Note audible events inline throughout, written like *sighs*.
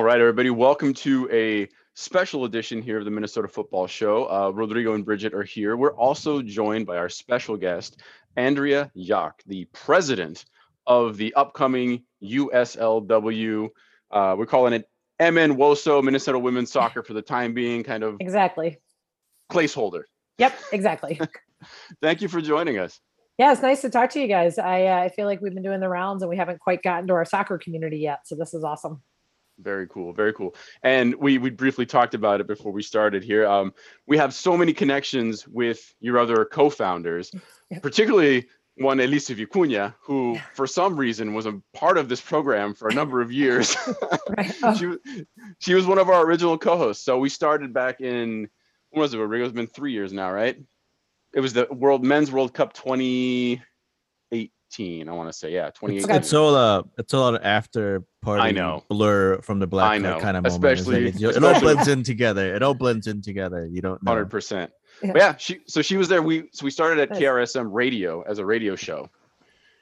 All right, everybody, welcome to a special edition here of the Minnesota Football Show. Uh, Rodrigo and Bridget are here. We're also joined by our special guest, Andrea Yoch, the president of the upcoming USLW. Uh, we're calling it MN WOSO, Minnesota Women's Soccer for the time being, kind of Exactly. placeholder. Yep, exactly. *laughs* *laughs* Thank you for joining us. yeah, it's nice to talk to you guys. I uh, I feel like we've been doing the rounds and we haven't quite gotten to our soccer community yet. So this is awesome. Very cool, very cool. And we we briefly talked about it before we started here. Um, we have so many connections with your other co-founders, *laughs* Yep. particularly one Elisa Vicuña, who for some reason was a part of this program for a number of years. *laughs* Right. *laughs* Oh, she, was- she was one of our original co-hosts. So we started back in when was it? Rodrigo? It's been three years now, right? It was the World Men's World Cup 2018. I want to say, yeah, It's, 2018. it's all uh it's all an after party know. blur from the black know, kind of moment. isn't especially- it? it all blends in together. It all blends in together. You don't know. Hundred percent. Yeah. But yeah, she so she was there. We so we started at KRSM Radio as a radio show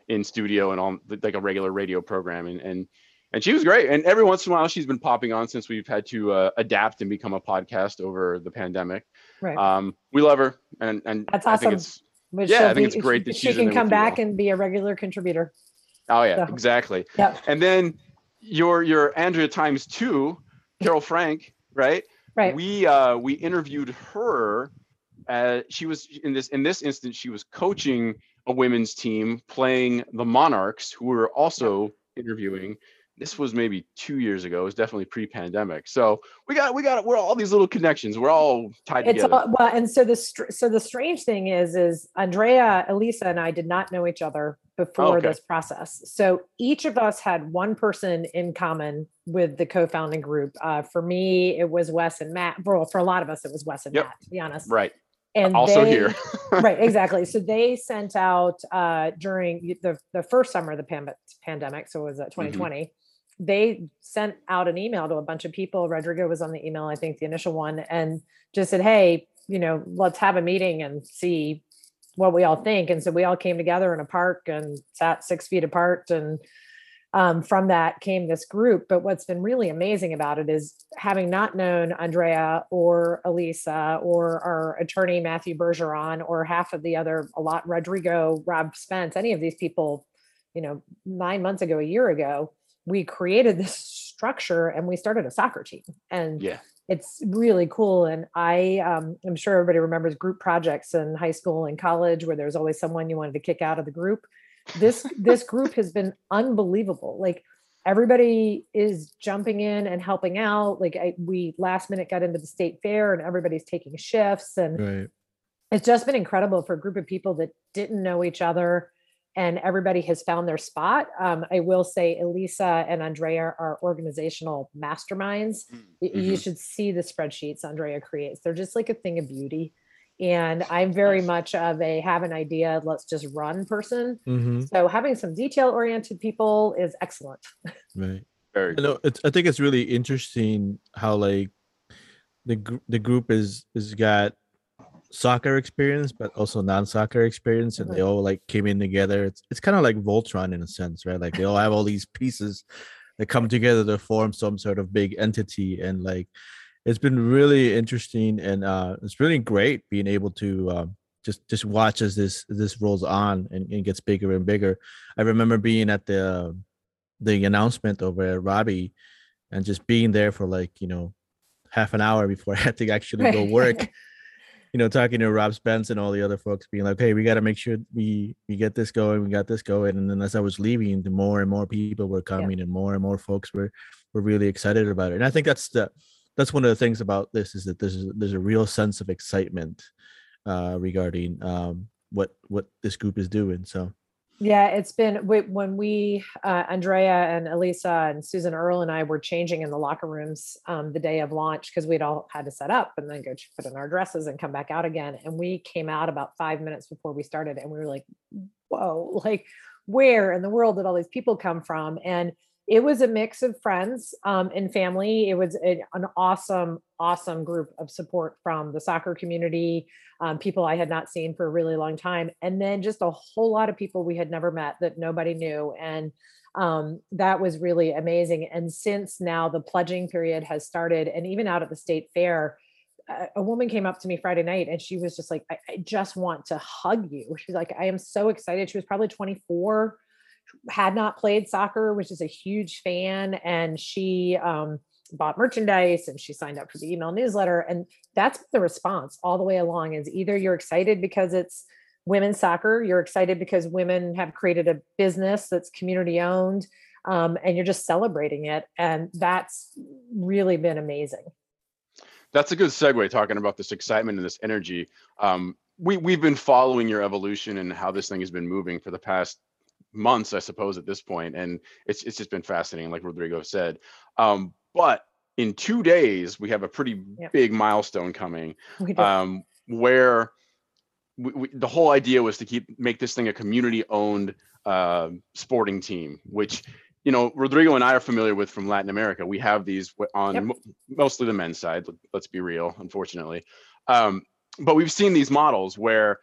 in studio and on like a regular radio program and and and she was great. And every once in a while, she's been popping on since we've had to uh, adapt and become a podcast over the pandemic. right. Um, we love her, and and That's I awesome. think it's Which yeah, I think be- it's great that she can come back and be a regular contributor. oh yeah, So- exactly. Yep. And then your your Andrea times two, Carol Frank, right? Right. we uh we interviewed her uh she was in this in this instance she was coaching a women's team playing the monarchs who were also interviewing this was maybe two years ago it was definitely pre-pandemic so we got we got we're all these little connections we're all tied it's together all, well, and so the str- so the strange thing is, is Andrea, Elisa, and I did not know each other before okay. this process. So each of us had one person in common with the co-founding group. Uh, for me, it was Wes and Matt. Well, for a lot of us, it was Wes and Yep. Matt, to be honest. right And also they- here *laughs* right *laughs* exactly so they sent out uh during the the first summer of the pandemic so it was uh, Mm-hmm. 2020 they sent out an email to a bunch of people rodrigo was on the email i think the initial one and just said hey you know let's have a meeting and see what we all think and so we all came together in a park and sat six feet apart and um, from that came this group. But what's been really amazing about it is having not known Andrea or Elisa or our attorney Matthew Bergeron or half of the other a lot Rodrigo, Rob Spence, any of these people, you know, nine months ago, a year ago, we created this structure and we started a soccer team. And yeah. it's really cool. And i um, i'm sure everybody remembers group projects in high school and college where there's always someone you wanted to kick out of the group. This *laughs* this group has been unbelievable. Like everybody is jumping in and helping out. Like I, we last minute got into the state fair and everybody's taking shifts. And Right. it's just been incredible for a group of people that didn't know each other and everybody has found their spot. Um, I will say Elisa and Andrea are organizational masterminds. Y- You Mhm. should see the spreadsheets Andrea creates. They're just like a thing of beauty. And I'm very Nice. much of a have an idea, let's just run person. hmm So having some detail oriented people is excellent. Right. very You know, it's, I think it's really interesting how like the the group is is got soccer experience, but also non-soccer experience, and they all like came in together. It's it's kind of like Voltron in a sense, right? Like they all have all these pieces that come together to form some sort of big entity, and like it's been really interesting, and uh, it's really great being able to. Um, just, just watch as this this rolls on and, and gets bigger and bigger. I remember being at the the announcement over at Robbie and just being there for like, you know, half an hour before *laughs* I had to actually go work, *laughs* you know, talking to Rob Spence and all the other folks being like, hey, we got to make sure we we get this going, we got this going. And then as I was leaving, the more and more people were coming and more and more folks were were really excited about it. And I think that's the that's one of the things about this is that there's there's a real sense of excitement uh regarding um what what this group is doing. So Yeah, it's been when we, uh, Andrea and Elisa and Susan Earl and I were changing in the locker rooms um, the day of launch because we'd all had to set up and then go put in our dresses and come back out again. And we came out about five minutes before we started and we were like, whoa, like where in the world did all these people come from? And it was a mix of friends um, and family. It was a- an awesome, awesome group of support from the soccer community, um, people I had not seen for a really long time, and then just a whole lot of people we had never met that nobody knew. And um, that was really amazing. And since now the pledging period has started, and even out at the state fair, a- woman came up to me Friday night and she was just like, I, I just want to hug you. *laughs* She's like, I am so excited. She was probably 24, had not played soccer, which is a huge fan. And she um, bought merchandise and she signed up for the email newsletter. And that's the response all the way along is either you're excited because it's women's soccer, you're excited because women have created a business that's community owned. Um, and you're just celebrating it. And that's really been amazing. That's a good segue talking about this excitement and this energy. Um, we we've been following your evolution and how this thing has been moving for the past months, I suppose, at this point, and it's it's just been fascinating, like Rodrigo said. Um, but in two days, we have a pretty Yep. big milestone coming, um, where we, we, the whole idea was to keep make this thing a community-owned uh, sporting team, which you know Rodrigo and I are familiar with from Latin America. We have these on Yep. mo- mostly the men's side. let- Let's be real, unfortunately. Um, but we've seen these models where,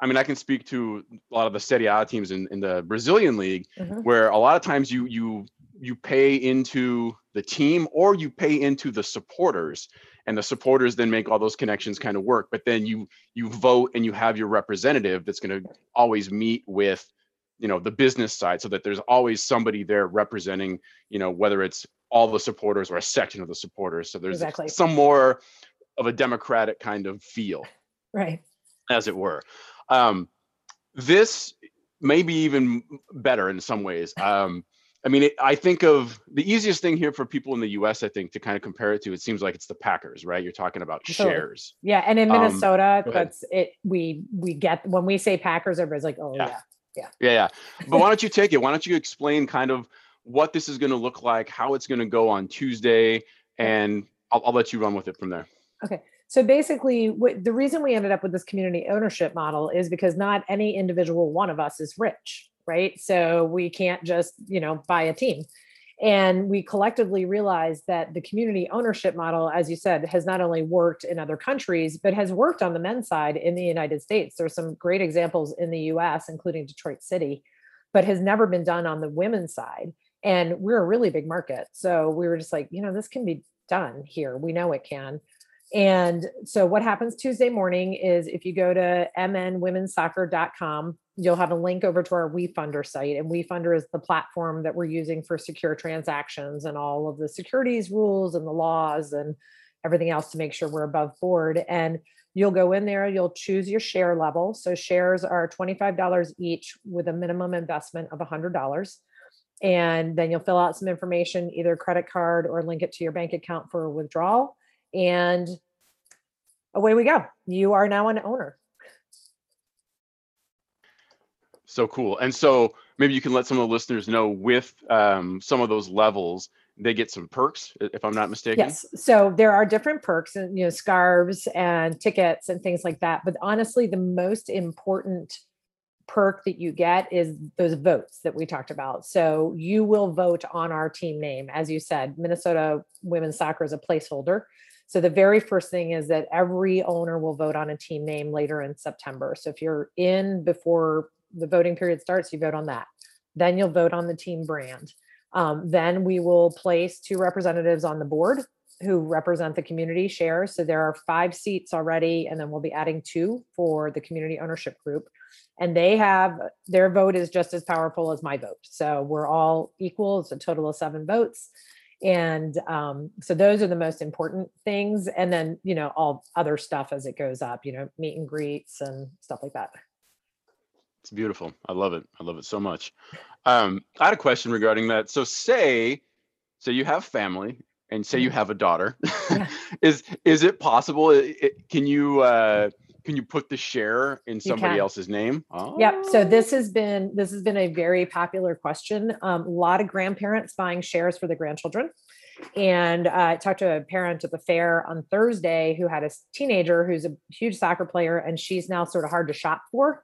I mean, I can speak to a lot of the Serie A teams in, in the Brazilian league, Mhm. where a lot of times you you you pay into the team or you pay into the supporters and the supporters then make all those connections kind of work but then you you vote and you have your representative that's going to always meet with you know the business side so that there's always somebody there representing you know whether it's all the supporters or a section of the supporters so there's Exactly. some more of a democratic kind of feel *laughs* Right. as it were. Um, this may be even better in some ways. Um, I mean, it, I think of the easiest thing here for people in the U.S. I think to kind of compare it to. It seems like it's the Packers, right? You're talking about Totally. shares. Yeah, and in Um, Minnesota, ahead. that's it. We we get when we say Packers, everybody's like, oh Yeah. yeah, Yeah, yeah. But why don't you take it? Why don't you explain kind of what this is going to look like, how it's going to go on Tuesday, and I'll, I'll let you run with it from there. So basically, the reason we ended up with this community ownership model is because not any individual one of us is rich, right? So we can't just you know buy a team. And we collectively realized that the community ownership model, as you said, has not only worked in other countries, but has worked on the men's side in the United States. There's some great examples in the US, including Detroit City, but has never been done on the women's side. And we're a really big market. So we were just like, you know, this can be done here. We know it can. And so what happens Tuesday morning is if you go to mnwomensoccer.com, you'll have a link over to our WeFunder site. And WeFunder is the platform that we're using for secure transactions and all of the securities rules and the laws and everything else to make sure we're above board. And you'll go in there, you'll choose your share level. So shares are $25 each with a minimum investment of $100. And then you'll fill out some information, either credit card or link it to your bank account for a withdrawal. And away we go. You are now an owner. So cool. And so maybe you can let some of the listeners know with um, some of those levels, they get some perks, if I'm not mistaken. Yes. So there are different perks and you know scarves and tickets and things like that. But honestly, the most important perk that you get is those votes that we talked about. So you will vote on our team name. As you said, Minnesota women's soccer is a placeholder. So the very first thing is that every owner will vote on a team name later in September. So if you're in before the voting period starts, you vote on that. Then you'll vote on the team brand. Um, then we will place two representatives on the board who represent the community share. So there are five seats already, and then we'll be adding two for the community ownership group. And they have their vote is just as powerful as my vote. So we're all equal. It's a total of seven votes. And um, so those are the most important things. And then, you know, all other stuff as it goes up, you know, meet and greets and stuff like that. It's beautiful. I love it. I love it so much. Um, I had a question regarding that. So say, so you have family and say you Mhm. have a daughter. Yeah. *laughs* is is it possible? i- i- can you uh, can you put the share in somebody else's name? Oh, Yep. So this has been this has been a very popular question. Um, a lot of grandparents buying shares for the grandchildren. And uh, I talked to a parent at the fair on Thursday who had a teenager who's a huge soccer player, and she's now sort of hard to shop for.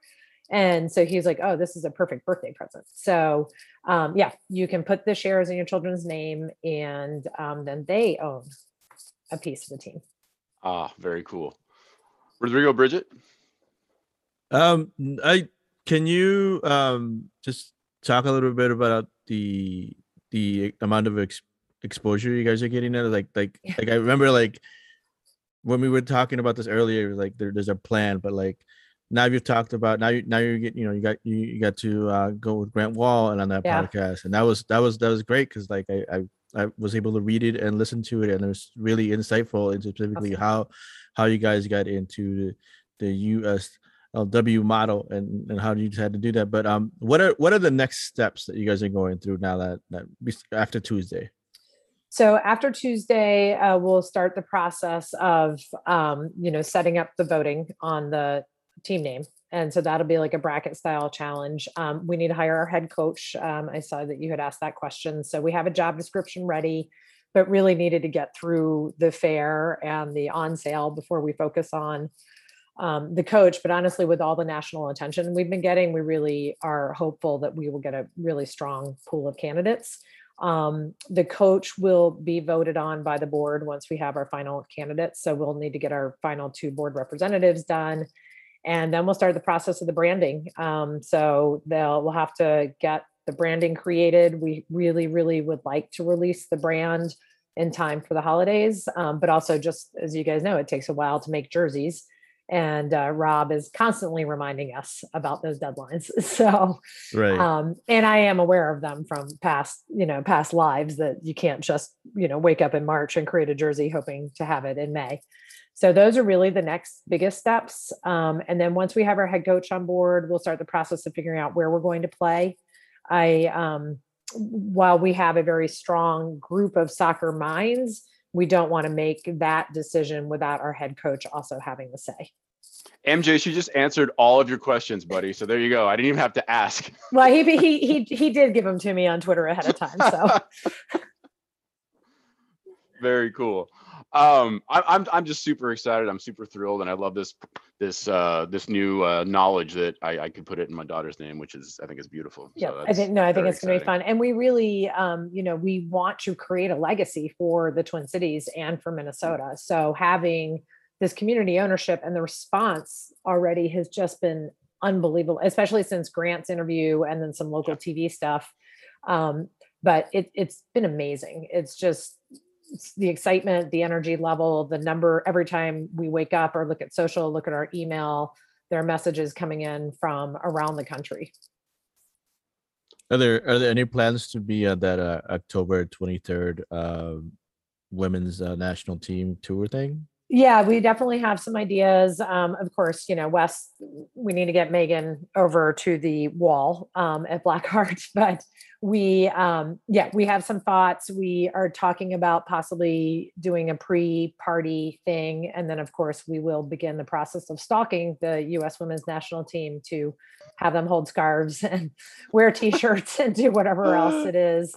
And so he's like, "Oh, this is a perfect birthday present." So, um, yeah, you can put the shares in your children's name, and um, then they own a piece of the team. Ah, very cool. Rodrigo Bridget. Um, n- I can you um just talk a little bit about the the amount of ex- exposure you guys are getting at like like like i remember like when we were talking about this earlier like there, there's a plan but like now you've talked about now you now you're getting you know you got you, you got to uh go with Grant Wahl and on that Yeah. podcast and that was that was that was great because like I, I i was able to read it and listen to it and it was really insightful into specifically Awesome. how how you guys got into the the uslw model and and how you had to do that but um what are what are the next steps that you guys are going through now that that after tuesday So after Tuesday, uh, we'll start the process of, um, you know, setting up the voting on the team name. And so that'll be like a bracket style challenge. Um, we need to hire our head coach. Um, I saw that you had asked that question. So we have a job description ready, but really needed to get through the fair and the on sale before we focus on um, the coach. But honestly, with all the national attention we've been getting, we really are hopeful that we will get a really strong pool of candidates. Um, the coach will be voted on by the board once we have our final candidates. So we'll need to get our final two board representatives done. And then we'll start the process of the branding. Um, so they'll, we'll have to get the branding created. We really, really would like to release the brand in time for the holidays. Um, but also just as you guys know, it takes a while to make jerseys. And uh, Rob is constantly reminding us about those deadlines. *laughs* So right um, and I am aware of them from past, you know, past lives that you can't just, you know, wake up in March and create a jersey hoping to have it in May. So those are really the next biggest steps. Um, and then once we have our head coach on board, we'll start the process of figuring out where we're going to play. I, um, while we have a very strong group of soccer minds, we don't want to make that decision without our head coach also having the say. MJ, she just answered all of your questions, buddy. So there you go. I didn't even have to ask. *laughs* Well, he he he he did give them to me on Twitter ahead of time. So *laughs* Very cool. Um, I, I'm I'm just super excited. I'm super thrilled, and I love this this uh, this new uh, knowledge that I, I could put it in my daughter's name, which is I think is beautiful. yeah, So I think no, I think it's going to be fun, and we really, um, you know, we want to create a legacy for the Twin Cities and for Minnesota. So having this community ownership and the response already has just been unbelievable, especially since Grant's interview and then some local TV stuff. Um, but it, it's been amazing. It's just the excitement, the energy level, the number every time we wake up or look at social, look at our email, there are messages coming in from around the country. Are there are there any plans to be at that uh, October twenty third uh, women's uh, national team tour thing? Yeah, we definitely have some ideas. Um, of course, you know, Wes, we need to get Megan over to the wall um, at Black Hart, *laughs* but we, um, yeah, we have some thoughts. We are talking about possibly doing a pre-party thing, and then, of course, we will begin the process of stalking the U.S. Women's National Team to have them hold scarves *laughs* and wear *laughs* T-shirts and do whatever else it is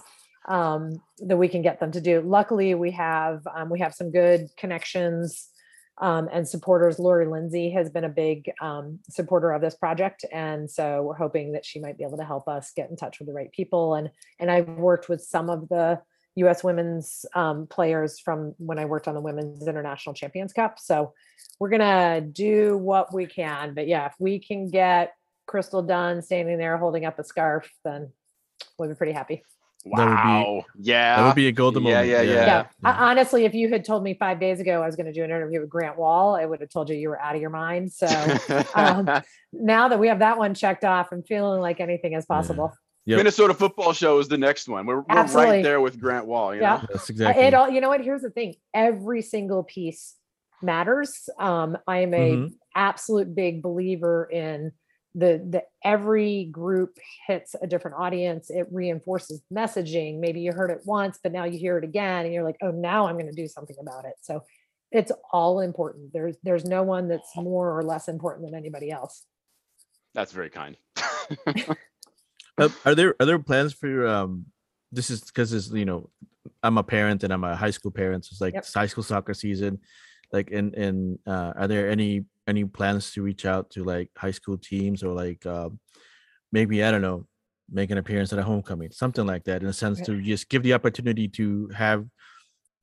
um, that we can get them to do. Luckily, we have um, we have some good connections um, and supporters. Lori Lindsey has been a big um, supporter of this project, and so we're hoping that she might be able to help us get in touch with the right people. and And I've worked with some of the U.S. women's um, players from when I worked on the Women's International Champions Cup. So we're gonna do what we can. But yeah, if we can get Crystal Dunn standing there holding up a scarf, then we'll be pretty happy. That would be- Wow. yeah. That would be a golden yeah, moment. yeah, yeah. Yeah. yeah. I- Honestly, if you had told me five days ago I was going to do an interview with Grant Wahl, I would have told you you were out of your mind. So um, *laughs* now that we have that one checked off, I'm feeling like anything is possible. Yep. Minnesota football show is the next one. We're, we're right there with Grant Wahl. You Yeah. know? That's exactly. It all, you know what? Here's the thing: every single piece matters. Um, I am a Mhm. absolute big believer in the the every group hits a different audience. It reinforces messaging. Maybe you heard it once, but now you hear it again, and you're like, oh, now I'm going to do something about it. So it's all important. There's there's no one that's more or less important than anybody else. That's very kind. *laughs* Uh, are there are there plans for your um? This is because it's you know, I'm a parent and I'm a high school parent. So it's like Yep. high school soccer season. Like, and and uh, are there any any plans to reach out to like high school teams or like um, maybe I don't know, make an appearance at a homecoming, something like that, in a sense Right. to just give the opportunity to have,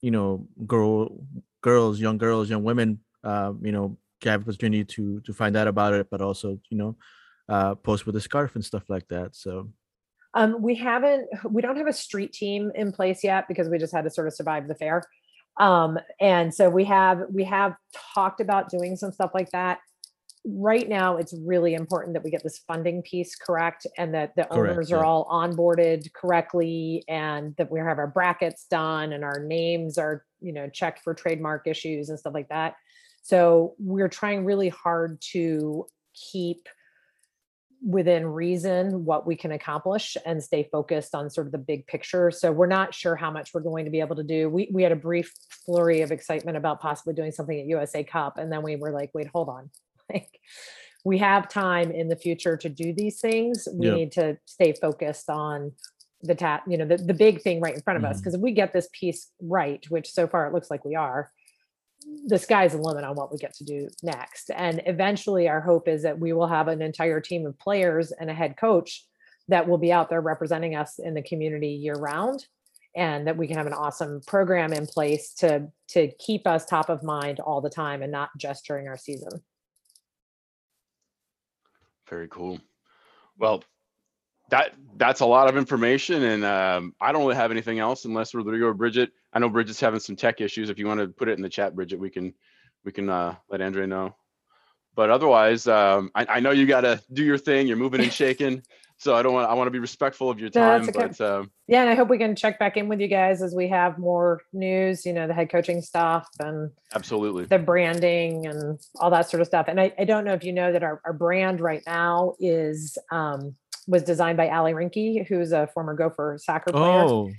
you know, girl girls, young girls, young women, uh, you know, have opportunity to to find out about it, but also you know, uh, post with a scarf and stuff like that. So. Um, we haven't, we don't have a street team in place yet because we just had to sort of survive the fair. Um, and so we have, we have talked about doing some stuff like that. Right now, it's really important that we get this funding piece correct and that the Correct, owners yeah. are all onboarded correctly and that we have our brackets done and our names are, you know, checked for trademark issues and stuff like that. So we're trying really hard to keep within reason what we can accomplish and stay focused on sort of the big picture. So we're not sure how much we're going to be able to do. We we had a brief flurry of excitement about possibly doing something at USA Cup and then we were like, wait, hold on. *laughs* Like we have time in the future to do these things. We need to stay focused on the tap, you know, the, the big thing right in front of us. Mhm. Because if we get this piece right, which so far it looks like we are, the sky's the limit on what we get to do next. And eventually, our hope is that we will have an entire team of players and a head coach that will be out there representing us in the community year round and that we can have an awesome program in place to to keep us top of mind all the time and not just during our season. Very cool. Well, that that's a lot of information, and um, I don't really have anything else unless Rodrigo or Bridget. I know Bridget's having some tech issues. If you want to put it in the chat, Bridget, we can we can uh, let Andrea know. But otherwise, um, I, I know you got to do your thing. You're moving and shaking, *laughs* so I don't want I want to be respectful of your No, time. that's okay. But um, Yeah, and I hope we can check back in with you guys as we have more news, you know, the head coaching stuff and absolutely, the branding and all that sort of stuff. And I, I don't know if you know that our, our brand right now is um was designed by Ali Rinke, who's a former Gopher soccer player. Oh,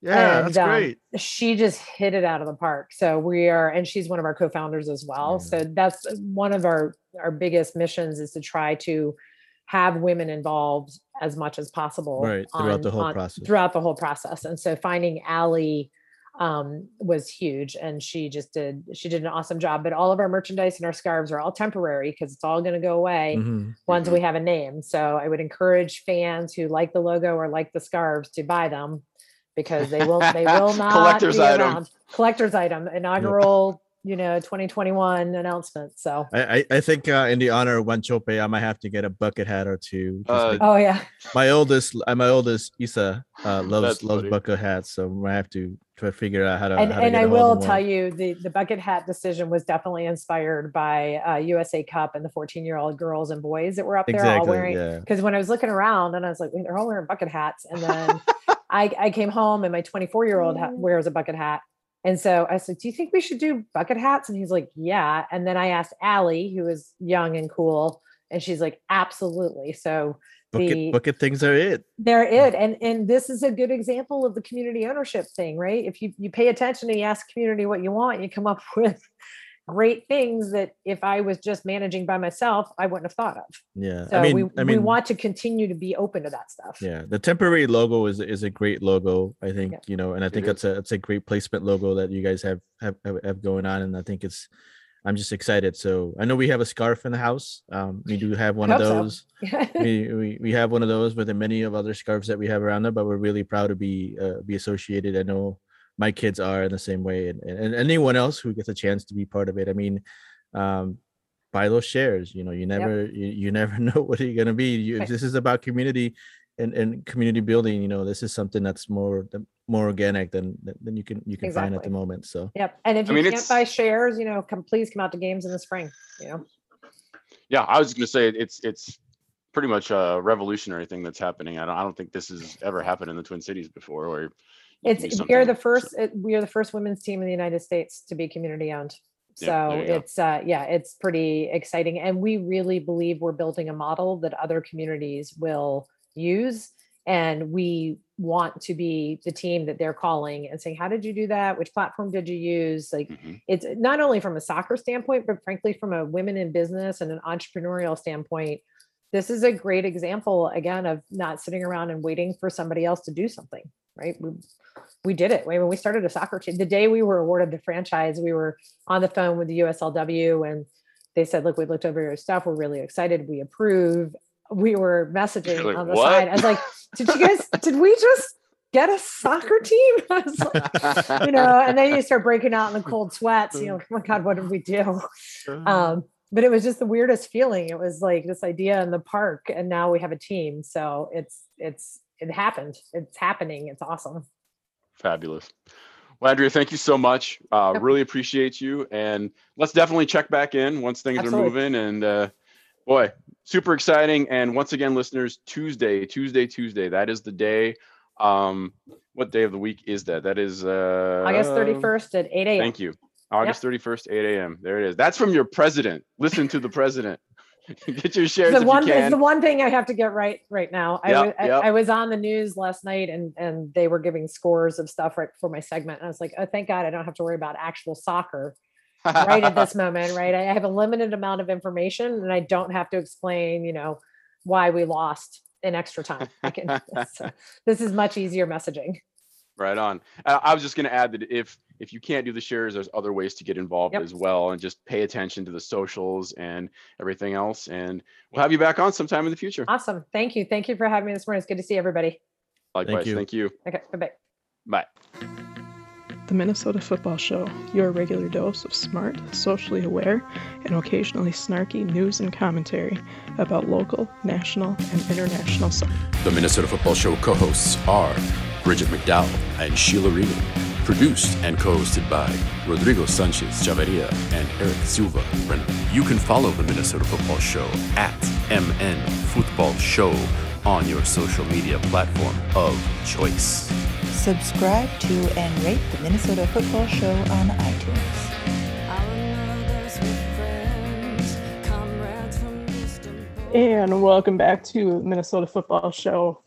yeah, And, that's um, great. She just hit it out of the park. So we are, and she's one of our co-founders as well. Yeah. So that's one of our our biggest missions is to try to have women involved as much as possible Right, throughout the whole on- process. throughout the whole process. And so finding Allie um, was huge, and she just did she did an awesome job. But all of our merchandise and our scarves are all temporary because it's all going to go away Mhm. once Mhm. we have a name. So I would encourage fans who like the logo or like the scarves to buy them because they will they will *laughs* not Collector's be item. around. Collector's item, inaugural, you know, 2021 announcement. So I, I I think uh, in the honor of Wanchope, I might have to get a bucket hat or two. 'cause, Uh, like, oh yeah. my oldest, uh, my oldest Isa uh, loves That's loves funny. bucket hats, so I might have to try to figure out how to. and how to and get I a will tell you the the bucket hat decision was definitely inspired by uh, USA Cup and the 14 year old girls and boys that were up there all Exactly. wearing Yeah. because when I was looking around and I was like, they're all wearing bucket hats. And then *laughs* I, I came home and my 24 year old ha- mm. wears a bucket hat. And so I said, Do you think we should do bucket hats? And he's like, Yeah. And then I asked Allie, who is young and cool, and she's like, Absolutely. So Bucket the- bucket things are it. they're it. And and this is a good example of the community ownership thing, right? If you you pay attention and you ask community what you want, you come up *laughs* with great things that if I was just managing by myself, I wouldn't have thought of. Yeah. So I mean, we, I we want to continue to be open to that stuff. Yeah, the temporary logo is is a great logo. I think Yeah. you know, and I think is. it's a it's a great placement logo that you guys have have have, have going on, and I think it's. I'm just excited. So I know we have a scarf in the house. Um, we do have one of hope so. those. *laughs* we, we we have one of those with the many of other scarves that we have around there, but we're really proud to be uh, be associated. I know my kids are in the same way, and, and anyone else who gets a chance to be part of it. I mean, um, buy those shares. You know, you never you, you never *laughs* know what you're gonna be. You, Right. This is about community and, and community building. You know, this is something that's more more organic than than than you can you can find at the moment. So Yep. And if I you mean, can't it's- buy shares, you know, come please come out to games in the spring. You know, yeah, I was going to say it's it's pretty much a revolutionary thing that's happening. I don't, I don't think this has ever happened in the Twin Cities before. Or you can it's we are the first uh, we are the first women's team in the United States to be community owned. So Yeah, it's uh yeah, it's pretty exciting. And we really believe we're building a model that other communities will use. And we want to be the team that they're calling and saying, How did you do that? Which platform did you use? Like Mhm. it's not only from a soccer standpoint, but frankly, from a women in business and an entrepreneurial standpoint, this is a great example again of not sitting around and waiting for somebody else to do something, right? We, we did it. When we started a soccer team, the day we were awarded the franchise, we were on the phone with the USLW and they said, look, we looked over your stuff. We're really excited. We approve. We were messaging like, on the "What?" side. I was like, did you guys, did we just get a soccer team? *laughs* I was like, you know, and then you start breaking out in the cold sweats, you know, oh my God, what did we do? Um, but it was just the weirdest feeling. It was like this idea in the park, and now we have a team. So it's it's it happened. It's happening. It's awesome. Fabulous. Well, Andrea, thank you so much. Uh, Yep. Really appreciate you. And let's definitely check back in once things Absolutely. are moving. And uh, boy, super exciting. And once again, listeners, Tuesday, Tuesday, Tuesday, that is the day. Um, what day of the week is that? That is uh, August 31st at 8 a.m. Thank you. August 31st, 8 a.m. There it is. That's from your president. Listen to the president. *laughs* Get your shares the one you the one thing I have to get right right now. I, Yep, I, yep. I was on the news last night and and they were giving scores of stuff right for my segment. And I was like, oh, thank God I don't have to worry about actual soccer right at this *laughs* moment. Right, I have a limited amount of information and I don't have to explain, you know, why we lost in extra time. I can. *laughs* so this is much easier messaging. Right on. I was just going to add that if if you can't do the shares, there's other ways to get involved Yep. as well, and just pay attention to the socials and everything else. And we'll have you back on sometime in the future. Awesome. Thank you. Thank you for having me this morning. It's good to see everybody. Likewise. you. Thank you. Okay. Bye bye. Bye. The Minnesota Football Show, your regular dose of smart, socially aware, and occasionally snarky news and commentary about local, national, and international soccer. The Minnesota Football Show co hosts are Bridget McDowell and Sheila Regan. Produced and co hosted by Rodrigo Sanchez Chavarria and Eric Silva Brenner. You can follow the Minnesota Football Show at MN Football Show on your social media platform of choice. Subscribe to and rate the Minnesota Football Show on iTunes. And welcome back to Minnesota Football Show.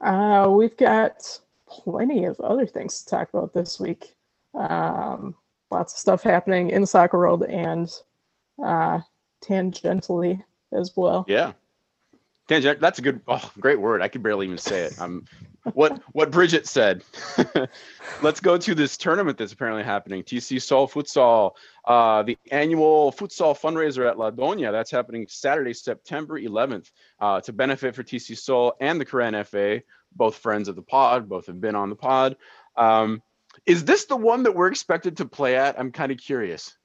Uh, we've got plenty of other things to talk about this week. Um, lots of stuff happening in the soccer world and uh, tangentially as well. Yeah. Tangent. That's a good. Oh, great word. I could barely even say it. Um, what what Bridget said. *laughs* Let's go to this tournament that's apparently happening. TC Sol Futsal, uh, the annual futsal fundraiser at La Doña. That's happening Saturday, September 11th, uh, to benefit for TC Sol and the Koran FA. Both friends of the pod. Both have been on the pod. Um, is this the one that we're expected to play at? I'm kind of curious.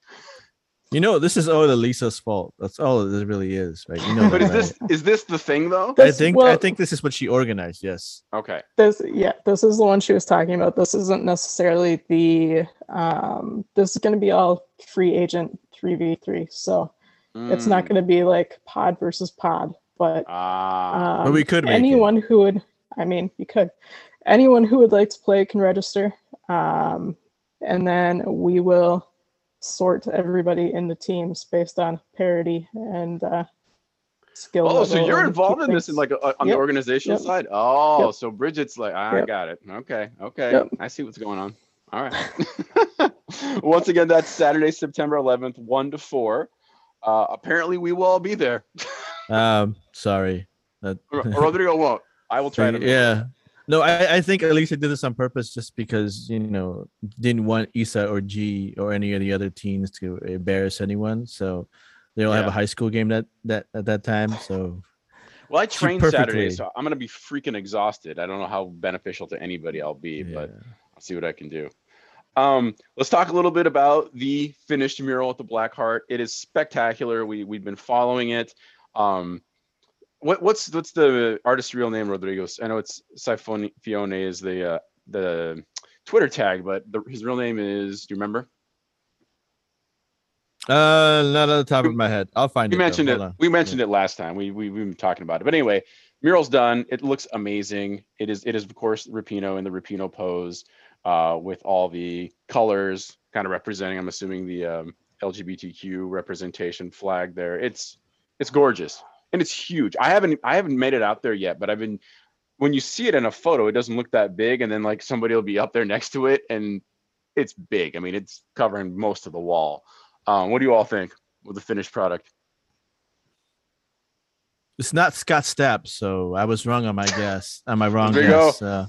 You know, this is all Elisa's fault. That's all it really is, right? You know, But that, is this is this the thing though? I This- think I think this is what she organized. Yes. Okay. this yeah this is the one she was talking about this isn't necessarily the um this is going to be all free agent 3v3 so it's not Mm. going to be like pod versus pod but Ah. um, But we could make it. anyone who would i mean you could anyone who would like to play can register um and then we will sort everybody in the teams based on parity and uh skill Oh, so you're involved in this in like a, on Yep, the organizational yep. side? Oh, Yep. so Bridget's like, I Yep. got it. Okay, okay. Yep. I see what's going on. All right. *laughs* Once again, that's Saturday, September 11th, 1 to 4. Uh, apparently, we will all be there. *laughs* Um, sorry. That- Rodrigo won't. I will *laughs* try to. yeah. No, I, I think Elisa did this on purpose just because, you know, didn't want Isa or G or any of the other teens to embarrass anyone. So they all have a high school game that that at that time. So *laughs* Well, I train Saturday, so I'm going to be freaking exhausted. I don't know how beneficial to anybody I'll be, but. I'll see what I can do. Um, let's talk a little bit about the finished mural at the Black Hart. It is spectacular. We we've been following it. Um, what what's what's the artist's real name, Rodrigo? I know it's Fione is the uh, the Twitter tag, but the, his real name is. Do you remember? Uh, not on the top of my head. I'll find We it. mentioned it. We mentioned it last time. We, we we've been talking about it. But anyway, mural's done. It looks amazing. It is it is of course Rapinoe in the Rapinoe pose, uh, with all the colors kind of representing. I'm assuming the um, LGBTQ representation flag there. It's it's gorgeous and it's huge. I haven't I haven't made it out there yet, but I've been. When you see it in a photo, it doesn't look that big, and then like somebody will be up there next to it, and it's big. I mean, it's covering most of the wall. Um, what do you all think with the finished product? It's not Scott Stapp, so I was wrong on my guess. On my wrong There you go. guess. Uh,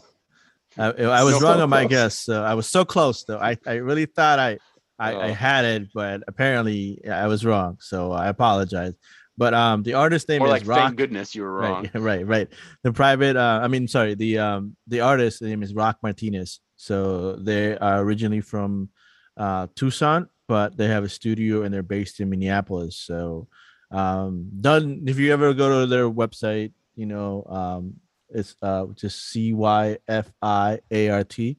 I, I was So wrong on my guess. So I was so close, though. I, I really thought I, I, I Oh. had it, but apparently I was wrong. So I apologize. But um, the artist name Or is like, Rock. thank goodness you were wrong. Right, *laughs* right, right. The private, uh, I mean, sorry, the um, the artist name is Rock Martinez. So they are originally from uh, Tucson, but they have a studio and they're based in Minneapolis. So um, done. If you ever go to their website, you know, um, It's uh just C Y F I A R T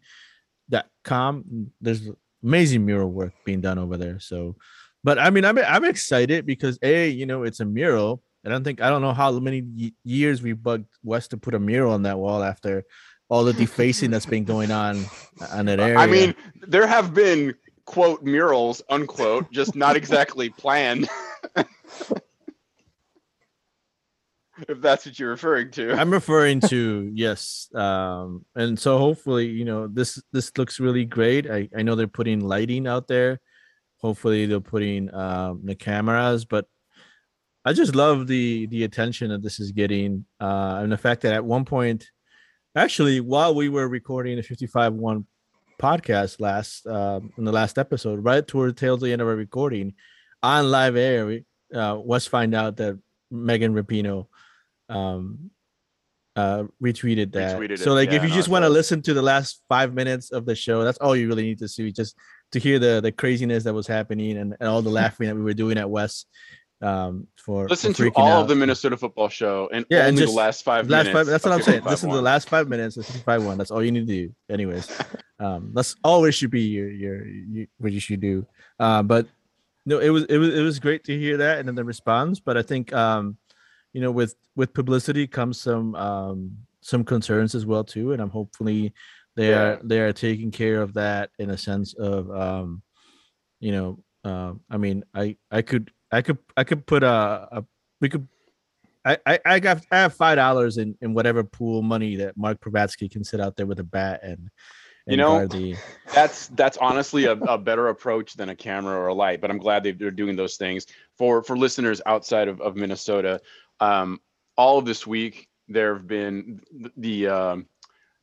dot com. There's amazing mural work being done over there. So, but I mean, I'm I'm excited because a you know it's a mural. And I don't think I don't know how many y- years we bugged Wes to put a mural on that wall after all the *laughs* defacing that's been going on on that area. I mean, there have been quote murals unquote, just not exactly *laughs* planned. *laughs* if that's what you're referring to. I'm referring to yes, um, and so hopefully, you know, this this looks really great. I I know they're putting lighting out there. Hopefully, they're putting um, the cameras, but I just love the the attention that this is getting, uh, and the fact that at one point, actually, while we were recording the 55 one podcast last um, in the last episode, right towards tail the end of our recording, on live air, we uh, was find out that Megan Rapinoe um uh retweeted that. Retweeted so like yeah, if you just want to listen to the last five minutes of the show that's all you really need to see just to hear the the craziness that was happening and, and all the laughing that we were doing at west um for for Listen to all out. of the Minnesota football show and Yeah, and just the last five last minutes. five that's what i'm saying. 55 listen to the last five minutes of five one. That's all you need to do anyways. *laughs* Um that's always should be your your, your what you should do. Uh but no it was it was it was great to hear that and then the response. But i think um you know with with publicity comes some um some concerns as well too. And i'm hopefully they Yeah. are they are taking care of that in a sense of um you know um i mean i i could i could i could put a, a we could I, I I got I have five dollars in in whatever pool money that Mark Pravatsky can sit out there with a bat and, and You know, the that's that's honestly a, a better approach than a camera or a light but i'm glad they- they're doing those things for for listeners outside of, of minnesota um, all of this week there have been th- the um,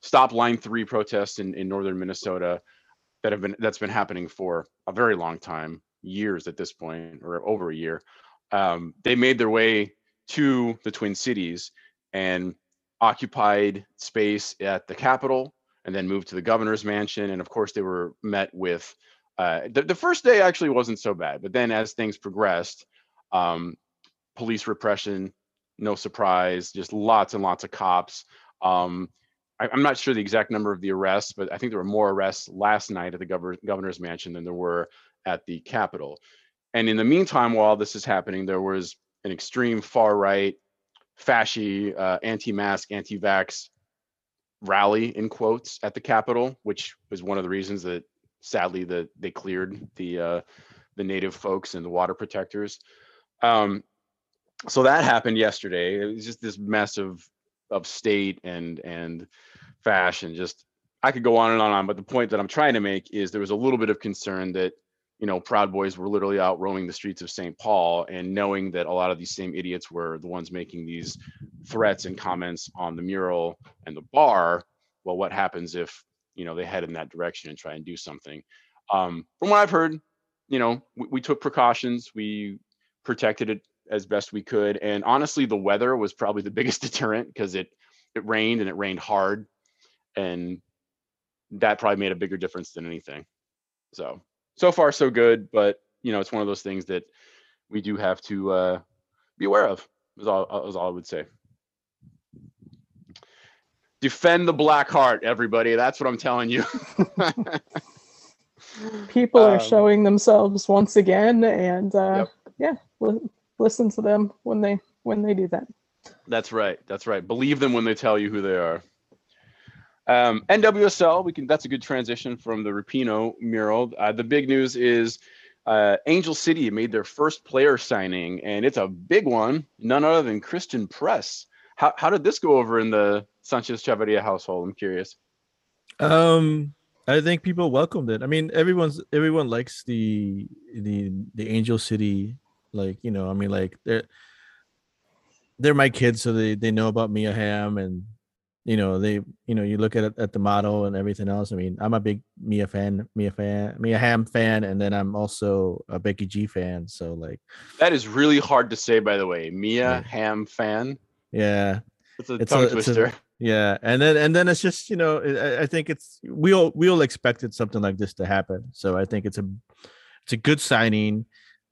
stop line three protests in, in northern minnesota that have been that's been happening for a very long time years at this point or over a year um, they made their way to the twin cities and occupied space at the capitol and then moved to the governor's mansion. And of course, they were met with uh, the, the first day actually wasn't so bad, but then as things progressed, um, police repression, no surprise, just lots and lots of cops. Um, I, I'm not sure the exact number of the arrests, but I think there were more arrests last night at the governor, governor's mansion than there were at the Capitol. And in the meantime, while this is happening, there was an extreme far right, fasci, uh, anti-mask, anti-vax rally in quotes at the Capitol, which was one of the reasons that sadly that they cleared the uh, the native folks and the water protectors. Um, so that happened yesterday. It was just this mess of of state and and fashion. Just I could go on and on and on, but the point that I'm trying to make is there was a little bit of concern that you know Proud Boys were literally out roaming the streets of St. Paul, and knowing that a lot of these same idiots were the ones making these threats and comments on the mural and the bar. Well, what happens if you know they head in that direction and try and do something? Um, from what I've heard, you know, we, we took precautions. We protected it as best we could, and honestly, the weather was probably the *laughs* biggest deterrent because it it rained and it rained hard, and that probably made a bigger difference than anything. So so far so good, but you know, it's one of those things that we do have to uh, be aware of. Is all is all I would say. Defend the black heart, everybody. That's what I'm telling you. *laughs* People are Um, showing themselves once again, and uh, Yep. yeah, li- listen to them when they when they do that. That's right. That's right. Believe them when they tell you who they are. Um, NWSL, we can. That's a good transition from the Rapinoe mural. Uh, the big news is uh, Angel City made their first player signing, and it's a big one. None other than Christen Press. How how did this go over in the Sanchez Chavarria household? I'm curious. Um, I think people welcomed it. I mean, everyone's everyone likes the the the Angel City, like you know. I mean, like they're they're my kids, so they they know about Mia Hamm, and you know they you know you look at at the model and everything else. I mean, I'm a big Mia fan, Mia fan, Mia Hamm fan, and then I'm also a Becky G fan. So like, That is really hard to say, by the way. Mia Yeah. Ham fan. yeah, It's a It's tongue a- twister. Yeah, and then and then it's just you know I, I think it's we all we all expected something like this to happen. So I think it's a it's a good signing.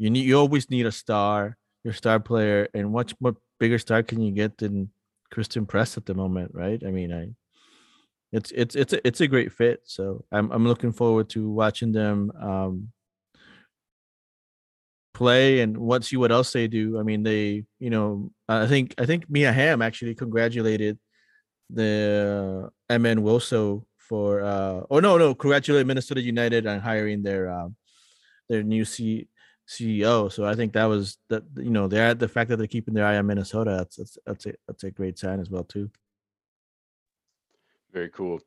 You need you always need a star, your star player, and what what bigger star can you get than Christen Press at the moment, right? I mean, I it's it's it's a, it's a great fit. So I'm I'm looking forward to watching them um play and what see what else they do. I mean, they you know I think I think Mia Hamm actually congratulated the uh, MN WOSO for uh oh no no congratulated Minnesota United on hiring their um their new C CEO. So I think that was that you know they're the fact that they're keeping their eye on Minnesota. That's that's that's a that's a great sign as well too. Very cool.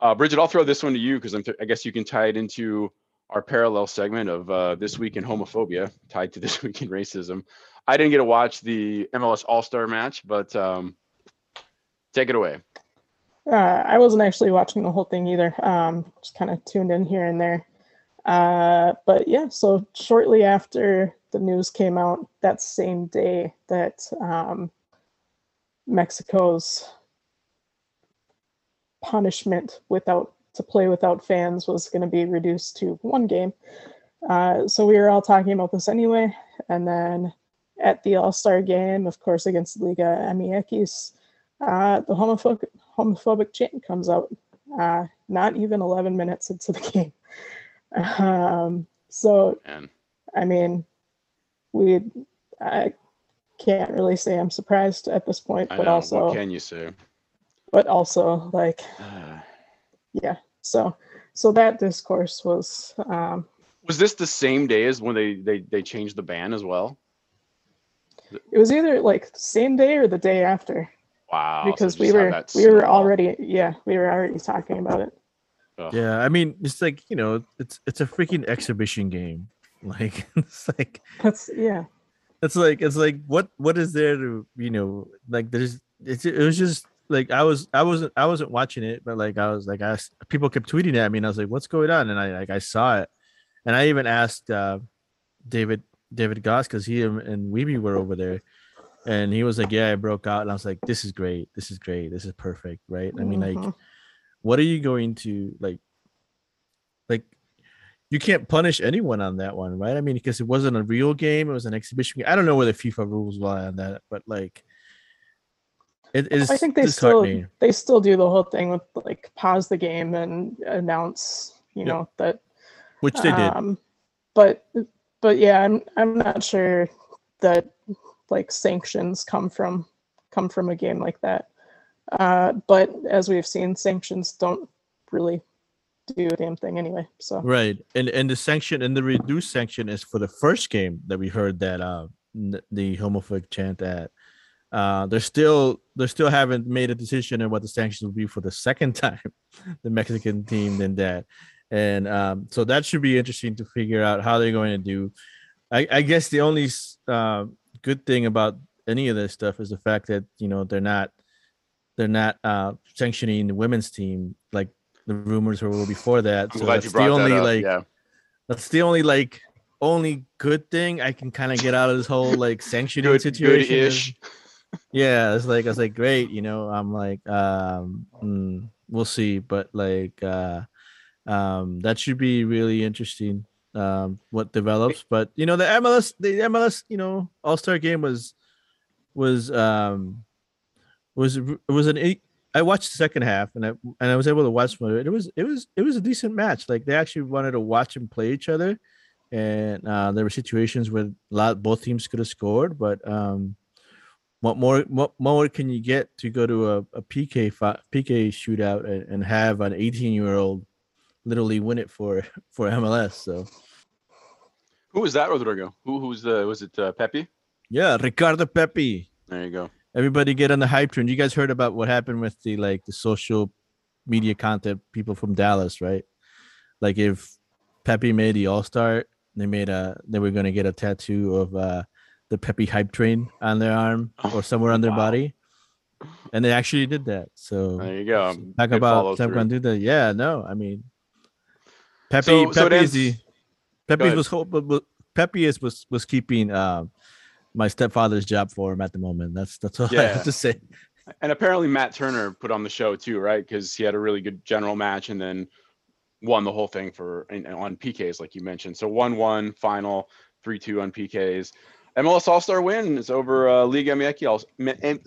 Uh, Bridget, I'll throw this one to you because I guess you can tie it into our parallel segment of uh, this week in homophobia, tied to *laughs* this week in racism. I didn't get to watch the MLS All Star match, but um, take it away. Uh, I wasn't actually watching the whole thing either. Um, just kind of tuned in here and there. Uh, but yeah, so shortly after the news came out, that same day that um, Mexico's punishment without to play without fans was going to be reduced to one game. Uh, so we were all talking about this anyway. And then at the All Star game, of course, against Liga MX, uh, the homophobic, homophobic chant comes out, uh, not even 11 minutes into the *laughs* game. Um, so, Man. I mean, we, I can't really say I'm surprised at this point, but also, what can you say? But also, like, *sighs* yeah. So, so that discourse was. Um, was this the same day as when they they they changed the ban as well? It was either like same day or the day after. Wow. Because so we were we were already yeah we were already talking about it. Ugh. Yeah, I mean, it's like you know, it's it's a freaking exhibition game. *laughs* Like it's like that's yeah. It's like it's like what what is there to you know like there's it's it was just like I was I wasn't I wasn't watching it, but like I was like I people kept tweeting at me and I was like, what's going on? And I like I saw it, and I even asked uh, David David Goss because he and Weeby were over there, and he was like, yeah, I broke out, and I was like, this is great, this is great, this is perfect, right? I mean, like, mm-hmm. What are you going to like, like. You can't punish anyone on that one, right? I mean, because it wasn't a real game; it was an exhibition game. I don't know where the FIFA rules lie on that, but like, it is. I think they still they still do the whole thing with like pause the game and announce, you yep. know, that which they um, did. But but yeah, I'm I'm not sure that like sanctions come from come from a game like that. Uh, but as we've seen, sanctions don't really do a damn thing anyway. So right, and and the sanction and the reduced sanction is for the first game that we heard that uh the homophobic chant at. Uh, they're still they still haven't made a decision on what the sanctions will be for the second *laughs* time the Mexican team than that, and um, so that should be interesting to figure out how they're going to do. I, I guess the only uh, good thing about any of this stuff is the fact that you know they're not they're not uh, sanctioning the women's team like the rumors were before that. I'm so that's the only that like yeah. that's the only like only good thing I can kind of get out of this whole like *laughs* sanctioning good, situation. Good-ish *laughs* yeah, it's like I was like, great, you know. I'm like, um, mm, we'll see, but like, uh, um, that should be really interesting. Um, what develops, but you know, the MLS, the MLS, you know, All Star game was was um was it was an I watched the second half and I and I was able to watch one. It was it was it was a decent match. Like they actually wanted to watch them play each other, and uh, there were situations where a lot both teams could have scored, but um, what more what more can you get to go to a, a PK PK shootout and, and have an 18 year old literally win it for *laughs* for MLS? So who was that, Rodrigo? Who who was the was it uh, Pepi? Yeah, Ricardo Pepi. There you go. Everybody get on the hype train. You guys heard about what happened with the like the social media content people from Dallas, right? Like if Pepi made the All Star, they made a they were gonna get a tattoo of uh the Pepi hype train on their arm or somewhere on their wow. body. And they actually did that. So there you go. So talk about Sam do that. Yeah, no, I mean Pepi so, Pepi so is the Pepi was but Pepi is was was keeping um my stepfather's job for him at the moment. That's that's all yeah. I have to say. And apparently Matt Turner put on the show too, right? Because he had a really good general match and then won the whole thing for on PKs, like you mentioned. So one one final, three two on PKs. MLS All Star win is over uh, Liga MX All M- M-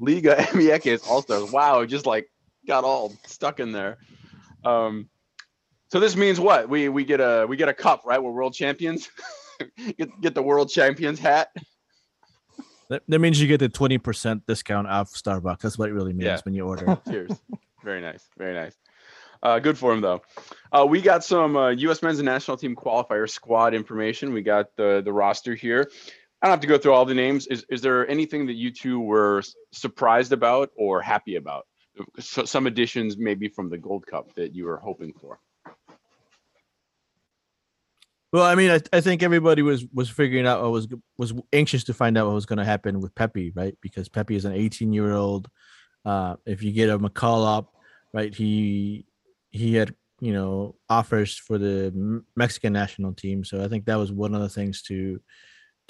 Liga *laughs* MX All Stars. Wow, just like got all stuck in there. Um, so this means what? We we get a we get a cup, right? We're world champions. *laughs* get get the world champions hat. That, that means you get the 20% discount off Starbucks. That's what it really means Yeah. when you order. *laughs* Cheers. very nice. Very nice. Uh, good for him though. Uh, we got some uh, U.S. men's national team qualifier squad information. We got the the roster here. I don't have to go through all the names. Is is there anything that you two were surprised about or happy about? So, some additions maybe from the Gold Cup that you were hoping for. Well, I mean, I, I think everybody was was figuring out what was was anxious to find out what was going to happen with Pepi, right? Because Pepi is an 18 year old. Uh, if you get a call up, right? He he had you know offers for the Mexican national team, so I think that was one of the things to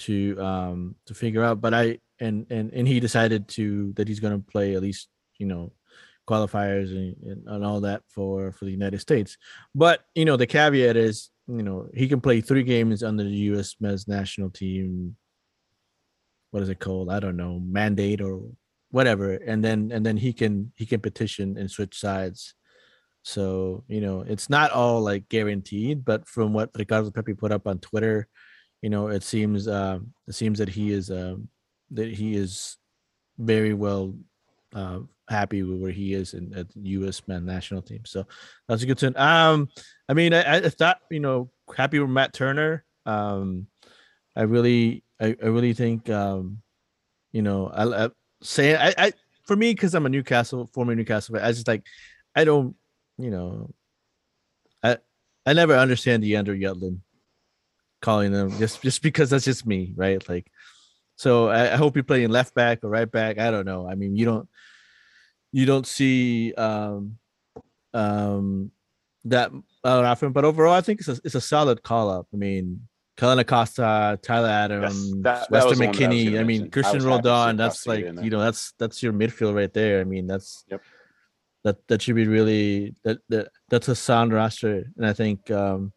to um to figure out. But I and and and he decided to that he's going to play at least you know qualifiers and, and all that for for the United States. But you know the caveat is you know he can play three games under the U.S. men's national team. What is it called? I don't know, mandate or whatever, and then and then he can he can petition and switch sides. So you know it's not all like guaranteed, but from what Ricardo Pepi put up on Twitter, you know it seems um, it seems that he is um, that he is very well uh, happy with where he is in at the U.S. men national team. So that's a good thing. Um, I mean, I, I thought you know happy with Matt Turner. Um, I really, I, I really think, um, you know, I, I say I, I for me because I'm a Newcastle former Newcastle, fan, I just like I don't, you know, I I never understand the Andrew Yedlin calling them just just because that's just me, right? Like, so I, I hope you're playing left back or right back. I don't know. I mean, you don't you don't see um um that uh, often, but overall, I think it's a it's a solid call up. I mean, Kellyn Acosta, Tyler Adams, that Weston that I McKinney. gonna I mean. I Christian was happy to see Roldan. That's like you know that's that's your midfield right there. I mean, that's Yep. that that should be really that that that's a sound roster, and I think um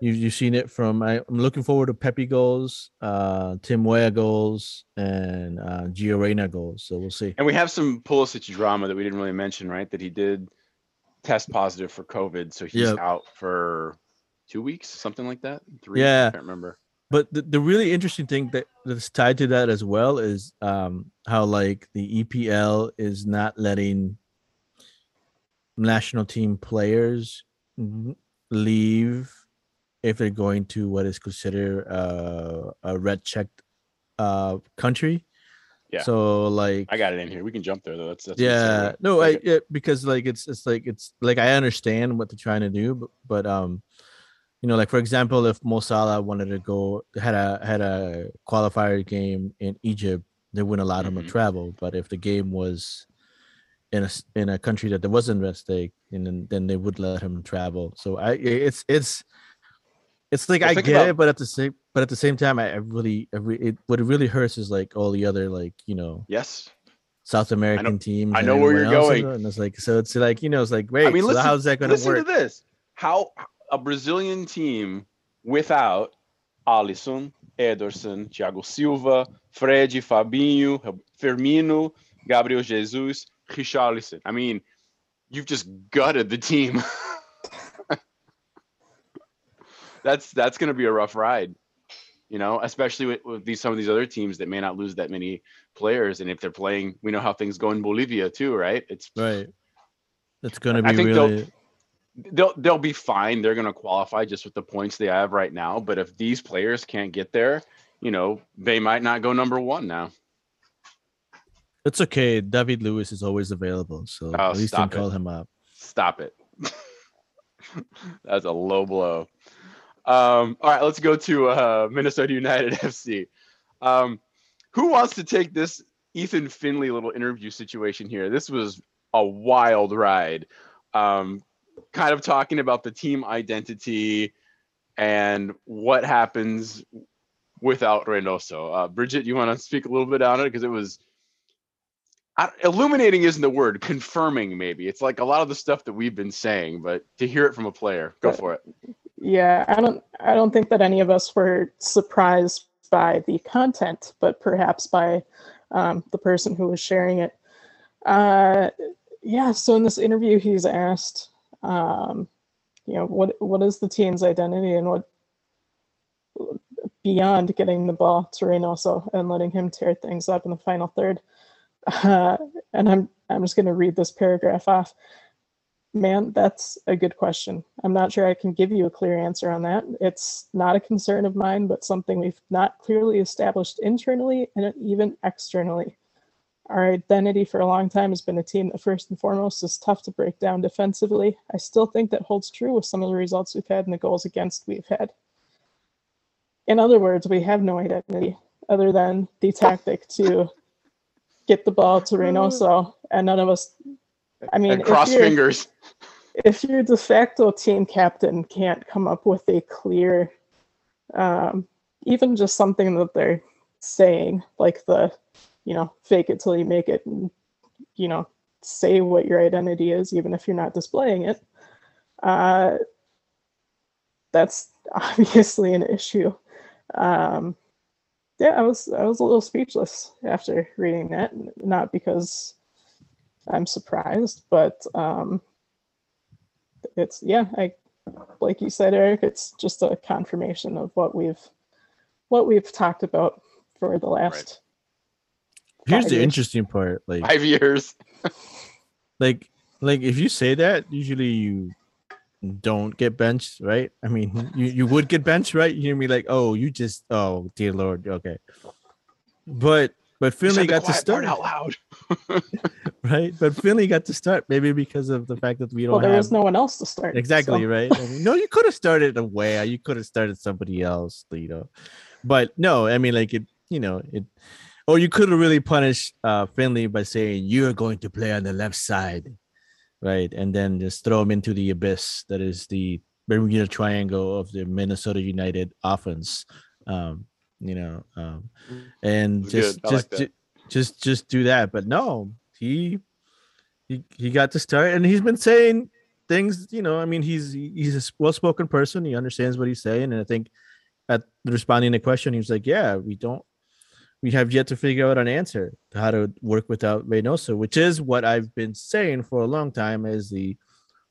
you you've seen it from. I, I'm looking forward to Pepi goals, uh Tim Weah goals, and uh Gio Reyna goals. So we'll see. And we have some Pulisic drama that we didn't really mention, right? That he did test positive for COVID, so he's Yep. out for two weeks, something like that. Three, Yeah. I can't remember. but the, the really interesting thing that that's tied to that as well is um how like the EPL is not letting national team players leave if they're going to what is considered uh, a red checked uh country. Yeah. So like I got it in here. We can jump there though. That's, that's yeah no I because like it's it's like it's like i understand what they're trying to do but, but um you know like for example if Mo Salah wanted to go had a had a qualifier game in egypt they wouldn't allow him Mhm. to travel but if the game was in a in a country that there wasn't red stake and then, then they would let him travel so i it's it's it's like Well, i get about- it but at the same but at the same time i, I really, I re- it, what it really hurts is like all the other like you know Yes. South American teams. I know where you're going. And it's like, so it's like, you know, it's like, wait, I mean, so listen- how's that going to work? Listen to this. How a Brazilian team without Alisson, Ederson, Thiago Silva, Fred, Fabinho, Firmino, Gabriel Jesus, Richarlison. I mean, you've just gutted the team. *laughs* that's that's going to be a rough ride, you know, especially with, with these some of these other teams that may not lose that many players, and if they're playing, we know how things go in Bolivia too, right? It's Right. It's going to be. I think they'll- they'll they'll be fine. They're going to qualify just with the points they have right now. But if these players can't get there, you know, they might not go number one now. it's okay. David Lewis is always available. So Oh, at least stop can call him up. Stop it. *laughs* That's a low blow. Um, all right, let's go to uh, Minnesota United *laughs* FC. Um, who wants to take this Ethan Finlay little interview situation here? This was a wild ride. Um, kind of talking about the team identity and what happens without Reynoso. Uh, Bridget, you want to speak a little bit on it because it was I, illuminating isn't the word confirming maybe it's like a lot of the stuff that we've been saying but to hear it from a player go for it Yeah, I don't I don't think that any of us were surprised by the content, but perhaps by um, the person who was sharing it. Uh, yeah, so in this interview, he's asked, um, you know, what what is the team's identity and what beyond getting the ball to Reynoso and letting him tear things up in the final third. Uh, and I'm I'm just going to read this paragraph off. Man, that's a good question. I'm not sure I can give you a clear answer on that. It's not a concern of mine, but something we've not clearly established internally and even externally. Our identity for a long time has been a team that, first and foremost, is tough to break down defensively. I still think that holds true with some of the results we've had and the goals against we've had. In other words, we have no identity other than the tactic to get the ball to Reynoso, and none of us. I mean, and cross if fingers. if your de facto team captain can't come up with a clear, um, even just something that they're saying, like the, you know, fake it till you make it, and, you know, say what your identity is, even if you're not displaying it, uh, that's *laughs* obviously an issue. Um, yeah, I was I was a little speechless after reading that, not because I'm surprised, but um, it's yeah i like you said eric it's just a confirmation of what we've what we've talked about for the last Here's the years. interesting part. Like Five years. *laughs* like like if you say that, usually you don't get benched, right? I mean, you, you would get benched, right? You're gonna like, oh, you just oh dear lord, okay. But but You Finlay got to start, out loud. *laughs* right? But Finlay got to start, maybe because of the *laughs* fact that we don't well there have was no one else to start exactly so- right. I mean, no, you could have started away. You could have started somebody else, you know. But no, I mean, like it, you know, it. Or you could have really punished uh, Finlay by saying you're going to play on the left side, right, and then just throw him into the abyss that is the Bermuda Triangle of the Minnesota United offense. Um, you know, um, and That's just like just ju- just just do that. But no, he he he got to start, and he's been saying things. You know, I mean, he's he's a well-spoken person. He understands what he's saying, and I think at responding to the question, he was like, "Yeah, we don't." We have yet to figure out an answer to how to work without Reynoso, which is what I've been saying for a long time. Is the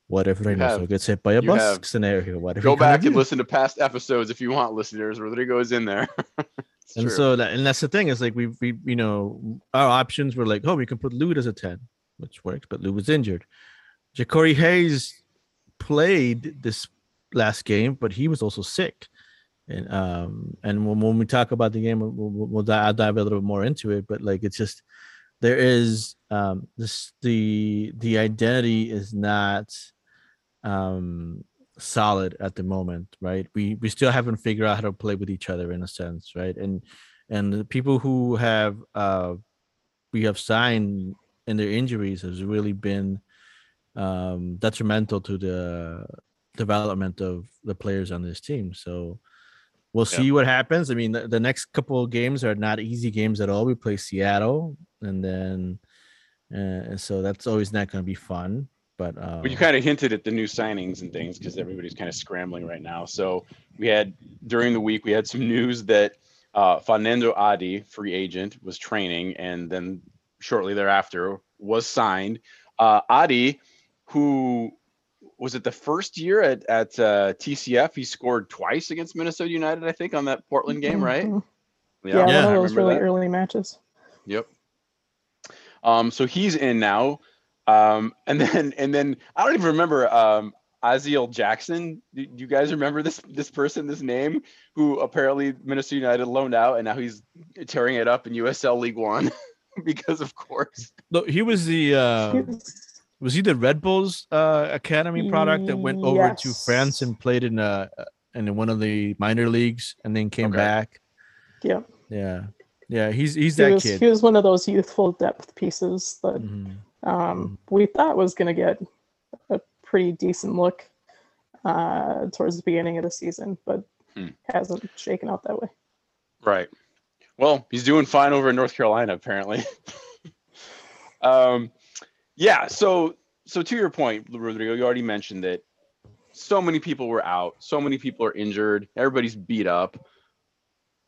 what if Reynoso have. gets hit by a bus have. scenario? What if Go back and do? listen to past episodes if you want, listeners. Rodrigo is in there. *laughs* And true. so that and that's the thing is like we we you know our options were like oh we can put Lute as a 10 which worked but Lute was injured Jacori Hayes played this last game but he was also sick and um and when, when we talk about the game we'll, we'll, we'll dive, I'll dive a little bit more into it but like it's just there is um this the the identity is not um solid at the moment right? We we still haven't figured out how to play with each other in a sense right? And and the people who have uh we have signed in their injuries has really been um detrimental to the development of the players on this team. So we'll Yeah. see what happens. I mean the, the next couple of games are not easy games at all. We play seattle and then uh, and so that's always not going to be fun but um, But you kind of hinted at the new signings and things because everybody's kind of scrambling right now. So we had during the week we had some news that uh, Fernando Adi, free agent, was training, and then shortly thereafter was signed. Uh, Adi, who was it the first year at at uh, TCF? He scored twice against Minnesota United, I think, on that Portland game, right? Mhm. I yeah, one of those really that. early matches Yep. Um, so he's in now. Um, and then *laughs* and then I don't even remember um Aziel Jackson. Do, do you guys remember this this person, this name, who apparently Minnesota United loaned out and now he's tearing it up in USL League One *laughs* because of course. no, he was the uh was he the Red Bulls uh, academy product that went over to France and played in uh in one of the minor leagues and then came Okay. back? yeah Yeah, yeah, he's he's he that was, kid. he was one of those youthful depth pieces that Mhm. Um, we thought was going to get a pretty decent look uh, towards the beginning of the season, but Hmm. hasn't shaken out that way. Right. Well, he's doing fine over in North Carolina, apparently. *laughs* um, yeah. So, so to your point, Rodrigo, you already mentioned that so many people were out, so many people are injured, everybody's beat up.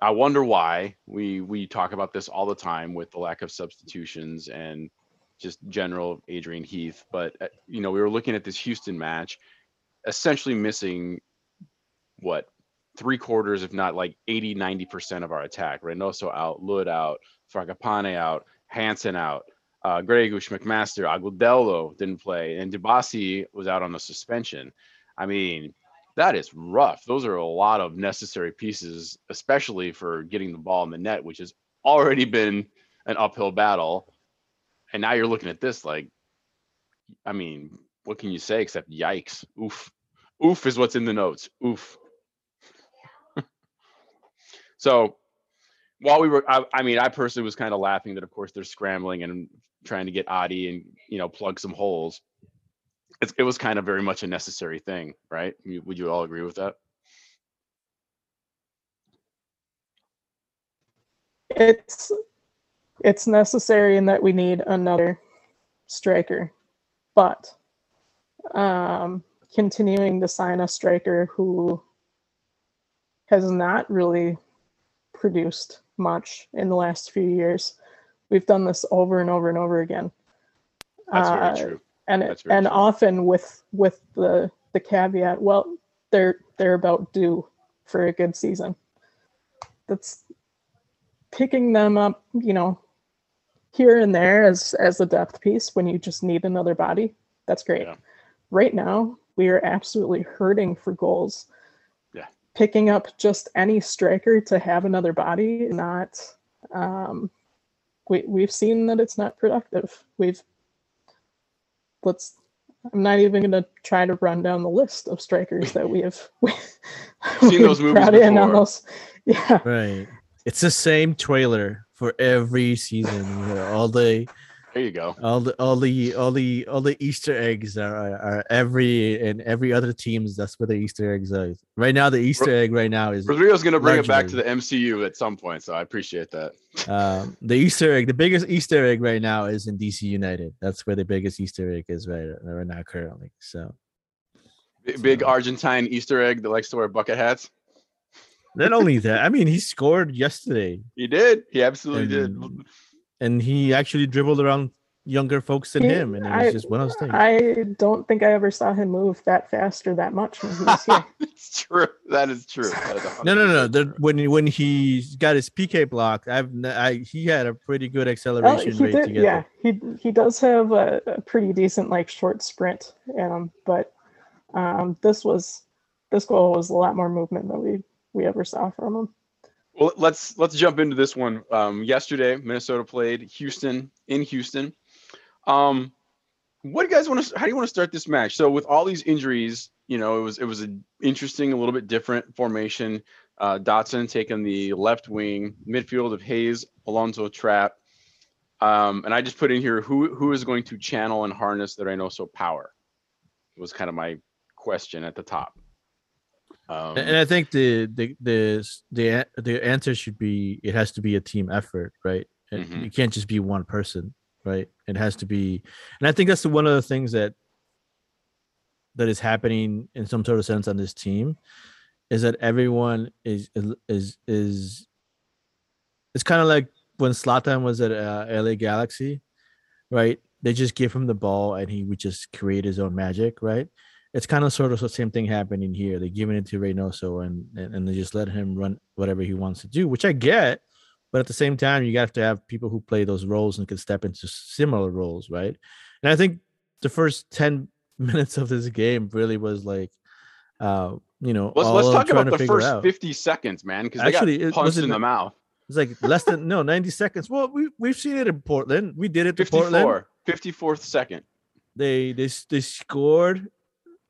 I wonder why. We we talk about this all the time with the lack of substitutions and just general Adrian Heath. But uh, you know, we were looking at this Houston match, essentially missing what three quarters, if not like 80, 90% of our attack. Reynoso out, Lod out, Fragapane out, Hansen out, uh, Gregus, McMaster, Agudelo didn't play, and Dibassy was out on a suspension. I mean, that is rough. Those are a lot of necessary pieces, especially for getting the ball in the net, which has already been an uphill battle. And now you're looking at this like, I mean, what can you say except yikes? Oof. Oof is what's in the notes. Oof. *laughs* so while we were, I, I mean, I personally was kind of laughing that, of course, they're scrambling and trying to get Adi and you know plug some holes it, it was kind of very much a necessary thing, right? You- Would you all agree with that? It's it's necessary in that we need another striker, but um, continuing to sign a striker who has not really produced much in the last few years. We've done this over and over and over again. That's Uh, very true. and very and true. often with with the the caveat well they're they're about due for a good season that's picking them up you know here and there as as a depth piece when you just need another body. That's great. Yeah. right now we are absolutely hurting for goals. Yeah. picking up just any striker to have another body, not um we, we've seen that it's not productive. We've let's I'm not even going to try to run down the list of strikers that *laughs* we have we, Seen *laughs* those we've movies brought in on those- Yeah, Right. It's the same trailer for every season. You know, all the There you go. all the all the all the all the Easter eggs are, are, every and every other teams. That's where the Easter eggs are. Right now, the Easter egg right now is Rodrigo's going to bring it back to the MCU at some point, so I appreciate that. um, the Easter egg. The biggest Easter egg right now is in DC United. That's where the biggest Easter egg is right right now currently. So B- Big So- Argentine Easter egg that likes to wear bucket hats. Not only that, I mean, he scored yesterday, He did. He absolutely did. and, and he actually dribbled around younger folks than He- him, and it was I- just one of those things. I don't think I ever saw him move that fast or that much when he was here. *laughs* it's true. That is true. That is No, no, no. The, when he- when he got his PK block, I've n- I, he had a pretty good Oh, acceleration he rate did, get yeah. He he does have a, a pretty decent like short sprint, um, but um, this was this goal was a lot more movement than we we ever saw from him. Well, let's let's jump into this one. Um, yesterday, Minnesota played Houston in Houston. Um, what do you guys want to? How do you want to start this match? So with all these injuries, you know, it was it was an interesting, a little bit different formation. Uh, Dotson taking the left wing, midfield of Hayes, Alonso, Trapp, um, and I just put in here who who is going to channel and harness the Reynoso power. Was kind of my question at the top. Um, And I think the the the the the answer should be it has to be a team effort, right? And Mhm. It can't just be one person, right? It has to be, and I think that's one of the things that that is happening in some sort of sense on this team is that everyone is is is, is it's kind of like when Zlatan was at uh, LA Galaxy, right? They just give him the ball and he would just create his own magic, right? It's kind of sort of the same thing happening here. They're giving it to Reynoso and, and and they just let him run whatever he wants to do, which I get. But at the same time, you have to have people who play those roles and can step into similar roles, right? And I think the first 10 *laughs* minutes of this game really was like uh you know let's let's talk about the first out. 50 seconds, man, because they Actually, got it punched wasn't in the mouth. It's like less than no 90 seconds. Well, we we've seen it in Portland. We did it to Portland. 54th second. They they they scored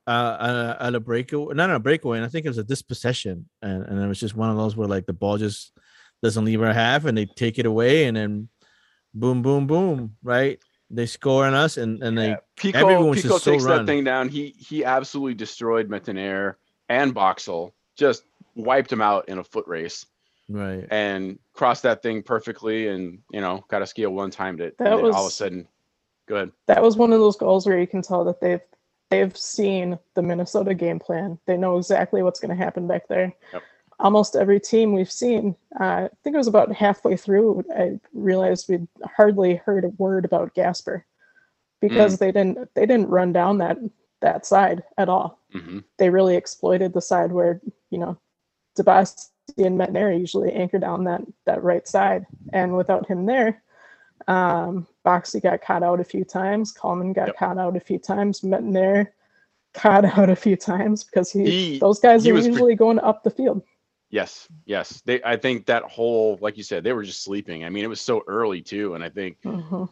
uh at a, breakaway, not a breakaway, and I think it was a dispossession, and and it was just one of those where like the ball just doesn't leave our half, and they take it away, and then boom, boom, boom, right? They score on us, and and they Yeah. Picault, everyone was Picault just so takes that run. thing down. He he absolutely destroyed Métanire and Boxall. Just wiped him out in a foot race right. and crossed that thing perfectly. And you know, got a scale one timed it. That and then all of a sudden, go ahead. That was one of those goals where you can tell that they've they've seen the Minnesota game plan. They know exactly what's going to happen back there. Yep. almost every team we've seen. Uh, I think it was about halfway through, I realized we'd hardly heard a word about Gasper because they didn't they didn't run down that that side at all. hmm They really exploited the side where you know Dibassy and Métanire usually anchor down that that right side, and without him there, um, Boxy got caught out a few times. Kallman got Yep. caught out a few times. Métanire caught *laughs* out a few times because he, He- those guys he are was pre- usually going up the field. Yes, yes. They, I think that whole, like you said, they were just sleeping. I mean, it was so early too, and I think Mhm.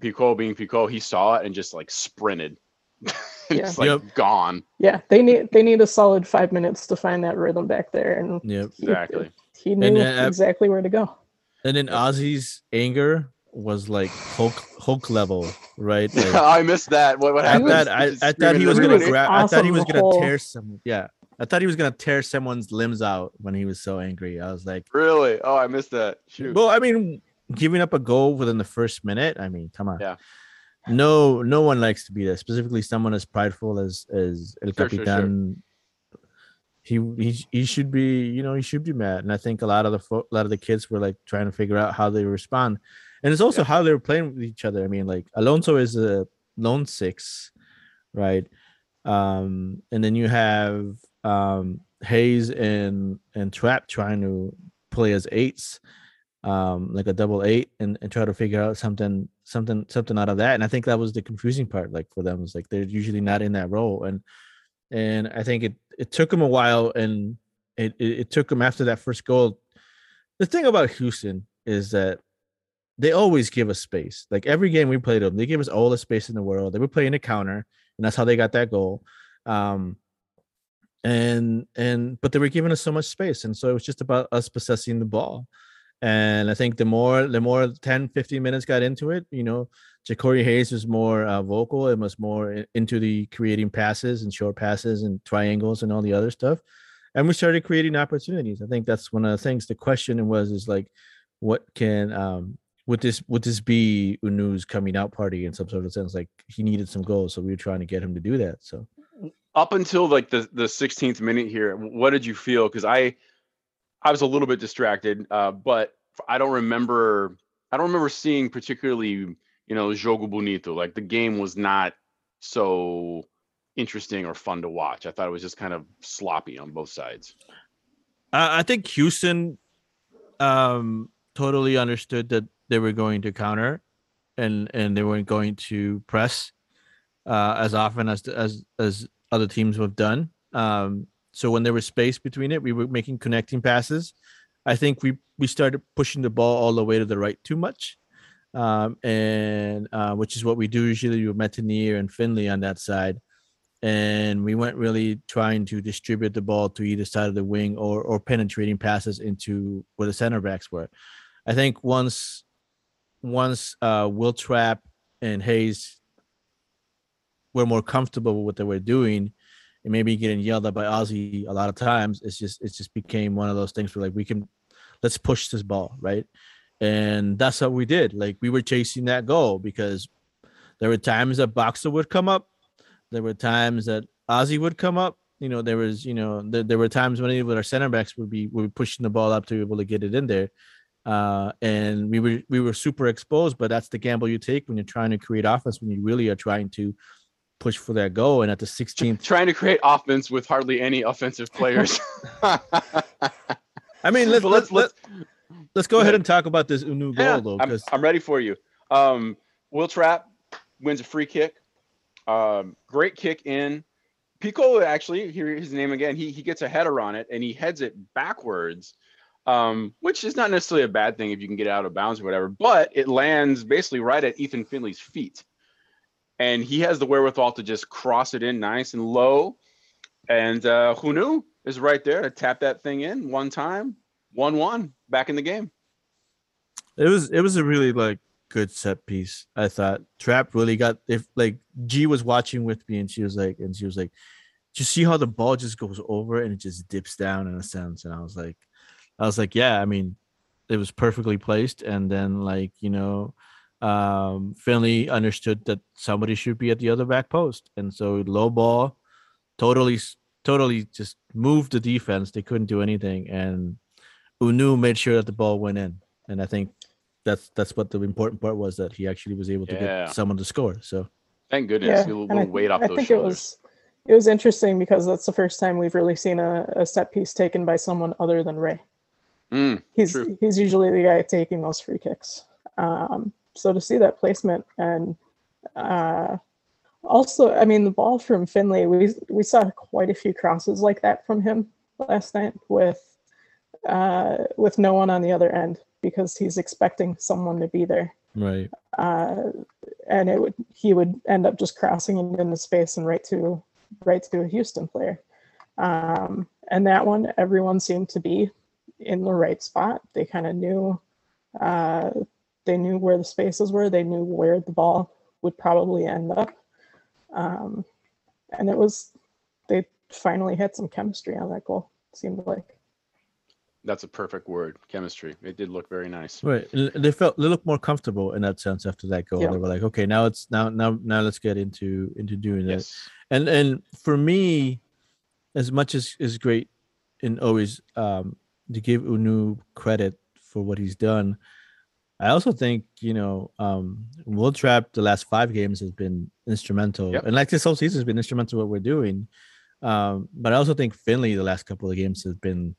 Picault being Picault, he saw it and just like sprinted. it's *laughs* Yeah. like Yep. gone. Yeah, they need they need a solid five minutes to find that rhythm back there, and Yep. he- Exactly. he knew uh, exactly where to go. And then Ozzie's anger was like Hulk Hulk level, right? *laughs* Like, I missed that. What, what I happened? thought I, I thought he was gonna everybody? grab. I thought he was gonna whole- tear some. Yeah, I thought he was gonna tear someone's limbs out when he was so angry. I was like, Really? Oh, I missed that. Shoot. well, I mean, giving up a goal within the first minute. I mean, come on. Yeah. No, no one likes to be that. Specifically, someone as prideful as as El Sure, sure, sure. Capitan. He, he he should be you know he should be mad and I think a lot of the fo- a lot of the kids were like trying to figure out how they respond and it's also Yeah. how they were playing with each other. I mean like Alonso is a lone six right? Um and then you have um Hayes and and Trapp trying to play as eights um like a double eight and, and try to figure out something something something out of that. And i think that was the confusing part like for them was like they're usually not in that role. And and i think it it took them a while and it it, it took them after that first goal. The thing about houston is that they always give us space. Like every game we played them they give us all the space in the world. They were playing a counter and that's how they got that goal. Um and and but they were giving us so much space and so it was just about us possessing the ball. And i think the more the more 10 15 minutes got into it you know Jacori Hayes was more uh, vocal and was more into the creating passes and short passes and triangles and all the other stuff. And we started creating opportunities. I think that's one of the things. The question was is like what can um would this would this be Hunou's coming out party in some sort of sense like he needed some goals so we were trying to get him to do that so. Up until like the the 16th minute here what did you feel? Because i i was a little bit distracted uh but i don't remember i don't remember seeing particularly you know jogo bonito like the game was not so interesting or fun to watch. I thought it was just kind of sloppy on both sides. I I think Houston um totally understood that they were going to counter and and they weren't going to press uh as often as as as other teams have done. Um so when there was space between it, we were making connecting passes. I think we we started pushing the ball all the way to the right too much. Um and uh which is what we do usually with Métanire and Finlay on that side and we weren't really trying to distribute the ball to either side of the wing or or penetrating passes into where the center backs were. I think once once uh Wil Trapp and Hayes were more comfortable with what they were doing and maybe getting yelled at by Ozzie a lot of times, it's just it just became one of those things where like we can let's push this ball, right? And that's what we did. Like we were chasing that goal because there were times that Boxall would come up there were times that Ozzie would come up. You know, there was, you know, there, there were times when even our center backs would be would be pushing the ball up to be able to get it in there. Uh, and we were we were super exposed, but that's the gamble you take when you're trying to create offense when you really are trying to push for that goal. And at the 16th, *laughs* trying to create offense with hardly any offensive players *laughs* *laughs* I mean, let's But let's let's, let's let's go ahead and talk about this Hunou goal Yeah, though, I'm, I'm ready for you. Um, Wil Trapp wins a free kick. Um, great kick in. Picault actually, hear his name again. He he gets a header on it and he heads it backwards, um, which is not necessarily a bad thing if you can get out of bounds or whatever. But it lands basically right at Ethan Finlay's feet, and he has the wherewithal to just cross it in nice and low. And uh, Hunou is right there to tap that thing in one time, one one, back in the game. it was it was a really like good set piece. I thought Trapp really got if like G was watching with me and she was like and she was like, "Do you see how the ball just goes over and it just dips down in a sense?" And I was like, I was like, yeah, I mean, it was perfectly placed. And then like you know, um, Finlay understood that somebody should be at the other back post, and so low ball, totally totally just moved the defense. They couldn't do anything, and Hunou made sure that the ball went in. And I think that's that's what the important part was that he actually was able to Yeah. get someone to score. So Thank goodness. Yeah, a little, and I, little weight off I those think shoulders. it was it was interesting because that's the first time we've really seen a, a set piece taken by someone other than Ray. Mm, He's True. he's usually the guy taking those free kicks. Um, so to see that placement and uh, also, I mean, the ball from Finlay, we we saw quite a few crosses like that from him last night with uh, with no one on the other end because he's expecting someone to be there right, uh, and it would he would end up just crossing it into space and right to right to a Houston player. Um, and that one, everyone seemed to be in the right spot. They kind of knew uh, they knew where the spaces were. They knew where the ball would probably end up. Um, and it was they finally had some chemistry on that goal. It seemed like. That's a perfect word. Chemistry. It did look very nice. right. They felt they looked more comfortable in that sense after that goal. Yeah. They were like, okay, now it's now now now let's get into into doing that. Yes. and and for me as much as is great and always um to give Hunou credit for what he's done i also think you know um Wil Trapp the last five games has been instrumental Yep. and like this whole season has been instrumental in what we're doing um but i also think Finlay the last couple of games has been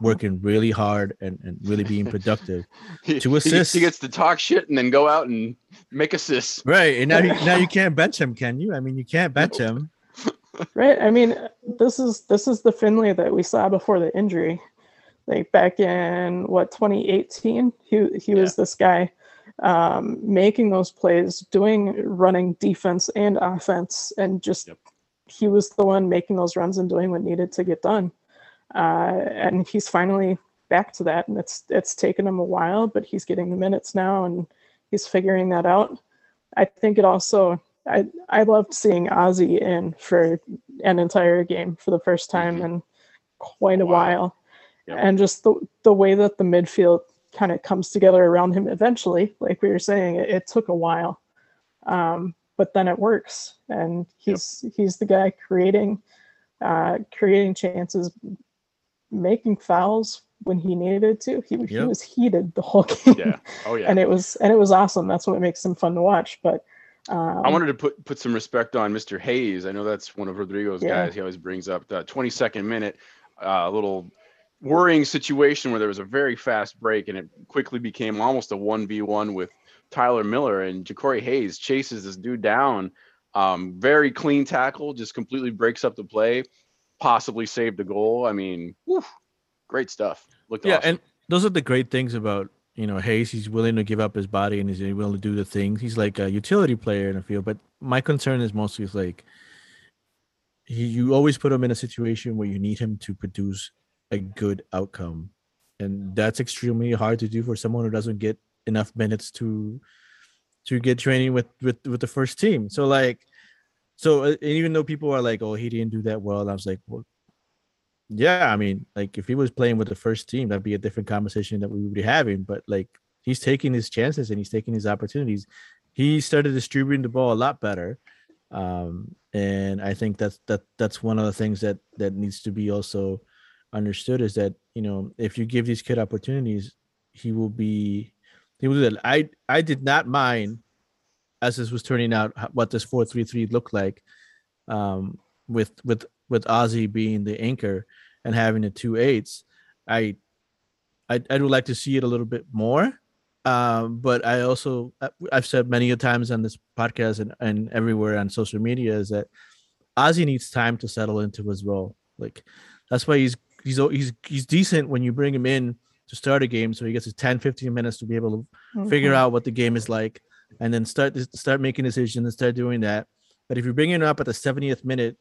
working really hard and, and really being productive *laughs* He, To he- assist. He, gets to talk shit and then go out and make assists. right and now you, *laughs* now you can't bench him can you i mean you can't bench Nope. him *laughs* Right. I mean, this is this is the Finlay that we saw before the injury. Like back in what 2018, he he was this guy um, making those plays, doing running defense and offense, and just Yep. he was the one making those runs and doing what needed to get done. Uh, and he's finally back to that, and it's it's taken him a while, but he's getting the minutes now, and he's figuring that out. I think it also I I loved seeing Ozzie in for an entire game for the first time Mhm. in quite a while, Yep. and just the the way that the midfield kind of comes together around him eventually, like we were saying, it, it took a while, um, but then it works, and he's he's the guy creating uh, creating chances, making fouls when he needed to. He he was heated the whole *laughs* game, Yeah. Oh yeah. and it was and it was awesome. That's what makes him fun to watch, but. Um, I wanted to put put some respect on Mr. Hayes. I know that's one of Rodrigo's Yeah. guys. He always brings up the 22nd minute, uh, little worrying situation where there was a very fast break and it quickly became almost a one v one with Tyler Miller and Jacori Hayes chases this dude down. Um, very clean tackle, just completely breaks up the play, possibly saved the goal. I mean, whew, great stuff. Looked yeah awesome. and those are the great things about you know hayes he's willing to give up his body and he's willing to do the things he's like a utility player in the field but my concern is mostly like he, you always put him in a situation where you need him to produce a good outcome and that's extremely hard to do for someone who doesn't get enough minutes to to get training with with with the first team so like so uh, even though people are like oh he didn't do that well i was like well yeah, I mean, like if he was playing with the first team, that'd be a different conversation that we would be having. But like he's taking his chances and he's taking his opportunities. He started distributing the ball a lot better, um, and I think that's that that's one of the things that that needs to be also understood is that you know if you give these kid opportunities, he will be he will do that. I I did not mind as this was turning out what this four three three looked like, um, with with with Ozzie being the anchor and having the two eights, I, I, I would like to see it a little bit more. Um, but I also I- I've said many a times on this podcast and, and everywhere on social media is that Ozzy needs time to settle into his role. Like that's why he's he's he's he's decent when you bring him in to start a game, so he gets his 10, 15 minutes to be able to figure Mhm. out what the game is like and then start to start making decisions and start doing that. But if you bring him up at the 70th minute,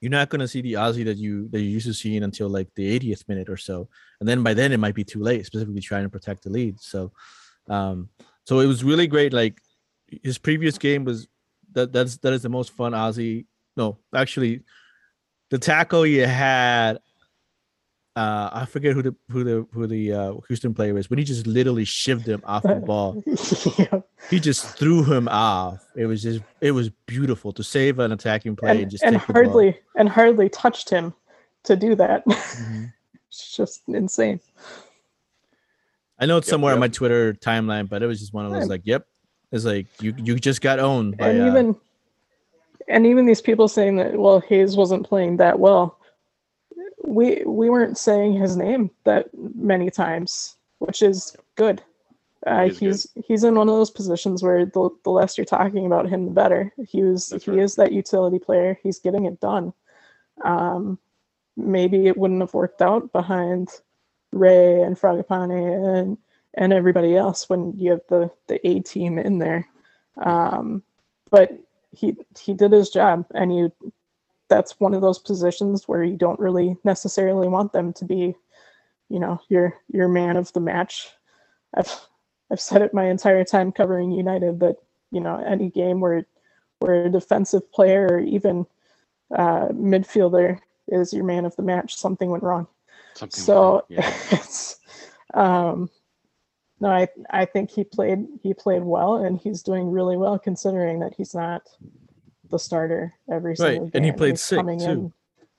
you're not going to see the Ozzie that you that you used to seeing until like the 80th minute or so, and then by then it might be too late, specifically trying to protect the lead. So, um, so it was really great. Like his previous game was that that's that is the most fun Ozzie. No, actually, the tackle he had uh, I forget who the who the who the uh, Houston player is, but he just literally shivved him off the ball. *laughs* yeah. He just threw him off. It was just it was beautiful to save an attacking play and, and, just and take the ball. hardly and hardly touched him to do that. *laughs* Mhm. it's just insane. I know it's Yep, somewhere on my Twitter timeline, but it was just one of those Yeah. like, yep. It's like you you just got owned by and uh, even and even these people saying that well Hayes wasn't playing that well. We we weren't saying his name that many times, which is good. Uh, It is good. he's he's in one of those positions where the the less you're talking about him, the better. He was That's he right. is that utility player. He's getting it done. Um, maybe it wouldn't have worked out behind Ray and Fragapane and and everybody else when you have the the A team in there. Um, but he he did his job, and you that's one of those positions where you don't really necessarily want them to be, you know, your your man of the match. I've I've said it my entire time covering United that you know any game where where a defensive player or even uh, midfielder is your man of the match, something went wrong. Something So that, *laughs* yeah. it's um no, I I think he played he played well and he's doing really well considering that he's not the starter every Right, single game. and he played He's sick, coming too. in-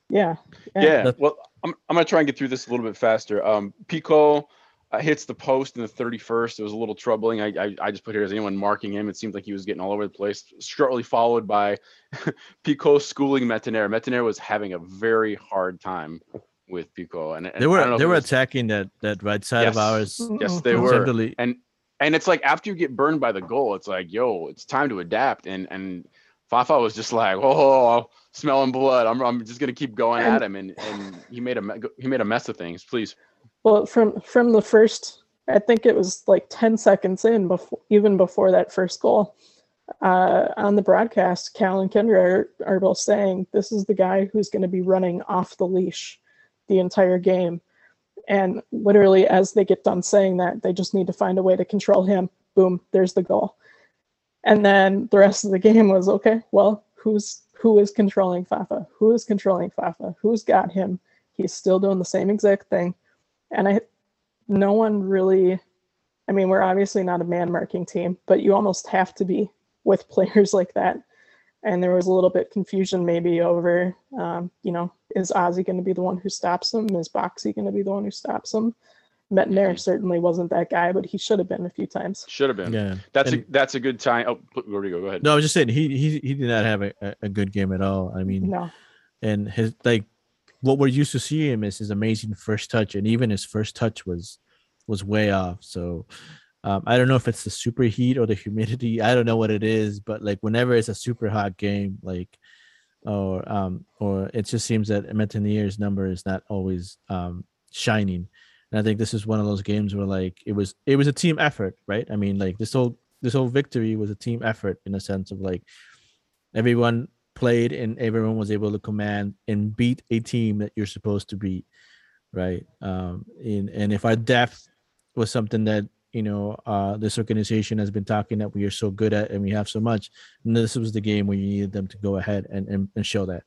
Yeah. Yeah. That's- Well, I'm, I'm gonna try and get through this a little bit faster. Um, Picault uh, hits the post in the 31st. It was a little troubling. I, I I just put here as anyone marking him. It seemed like he was getting all over the place. Shortly followed by *laughs* Picault schooling Métanire. Métanire was having a very hard time with Picault, and, and they I don't know were they were was- attacking that that right side Yes. of ours. Yes, they were. And and it's like after you get burned by the goal, it's like, yo, it's time to adapt. And and Fafa was just like, oh, smelling blood. I'm, I'm just gonna keep going And- at him, and and he made a he made a mess of things. Please, Well, from from the first, I think it was like ten seconds in before, even before that first goal, uh, on the broadcast, Cal and Kyndra are, are both saying this is the guy who's going to be running off the leash the entire game, and literally as they get done saying that, they just need to find a way to control him. Boom, there's the goal, and then the rest of the game was okay. Well, who's who is controlling Fafa? Who is controlling Fafa? Who's got him? He's still doing the same exact thing and I no one really I mean we're obviously not a man marking team, but you almost have to be with *laughs* players like that. And there was a little bit confusion maybe over um, you know, is Ozzie going to be the one who stops him? Is Boxy going to be the one who stops him? Métanire Mhm. certainly wasn't that guy, but he should have been a few times. should have been. yeah. That's a that's a good time. Oh, put- Rodrigo, go ahead. No, I was just saying he he he did not have a, a- a good game at all. I mean, No. and his like what we're used to seeing him is his amazing first touch, and even his first touch was was way off. So um, I don't know if it's the super heat or the humidity. I don't know what it is, but like whenever it's a super hot game, like or um or it just seems that Métanire's number is not always um shining. And I think this is one of those games where like it was it was a team effort, right? I mean, like this whole this whole victory was a team effort in a sense of like everyone played and everyone was able to command and beat a team that you're supposed to beat right um in and if our depth was something that you know uh this organization has been talking that we are so good at and we have so much and this was the game where you needed them to go ahead and and, and show that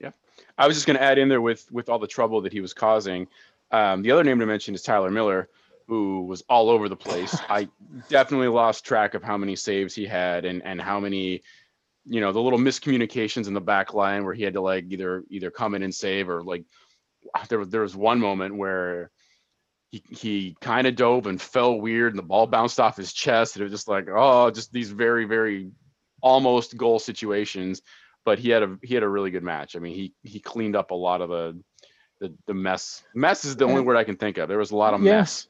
Yeah. I was just going to add in there with with all the trouble that he was causing. Um, the other name to mention is Tyler Miller, who was all over the place. *laughs* I definitely lost track of how many saves he had and and how many, you know, the little miscommunications in the back line where he had to like either either come in and save or like there was there was one moment where he he kind of dove and fell weird and the ball bounced off his chest and it was just like oh just these very very almost goal situations but he had a he had a really good match. I mean, he he cleaned up a lot of the the, the mess. Mess is the only word I can think of. There was a lot of Yeah. mess.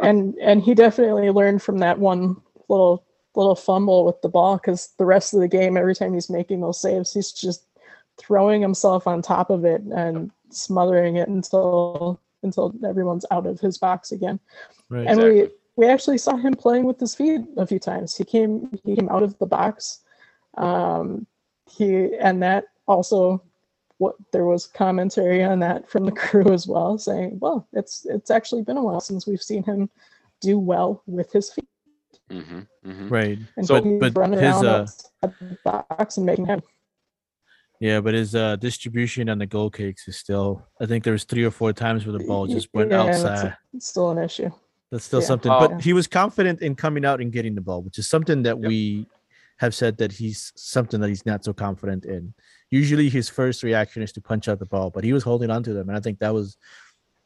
and and he definitely learned from that one little little fumble with the ball because the rest of the game every time he's making those saves he's just throwing himself on top of it and smothering it until until everyone's out of his box again right and we we actually saw him playing with his feet a few times he came he came out of the box um he and that also what there was commentary on that from the *laughs* crew as well saying well it's it's actually been a while since we've seen him do well with his feet hmm hmm right and So- he's but his, uh, the box and making him Yeah, but his uh, distribution on the goal kicks is still. I think there was three or four times where the ball just went Yeah, that's outside. a- it's still an issue. That's still Yeah. something. Uh, but he was confident in coming out and getting the ball, which is something that Yep. we have said that he's something that he's not so confident in. Usually his first reaction is to punch out the ball, but he was holding on to them. And I think that was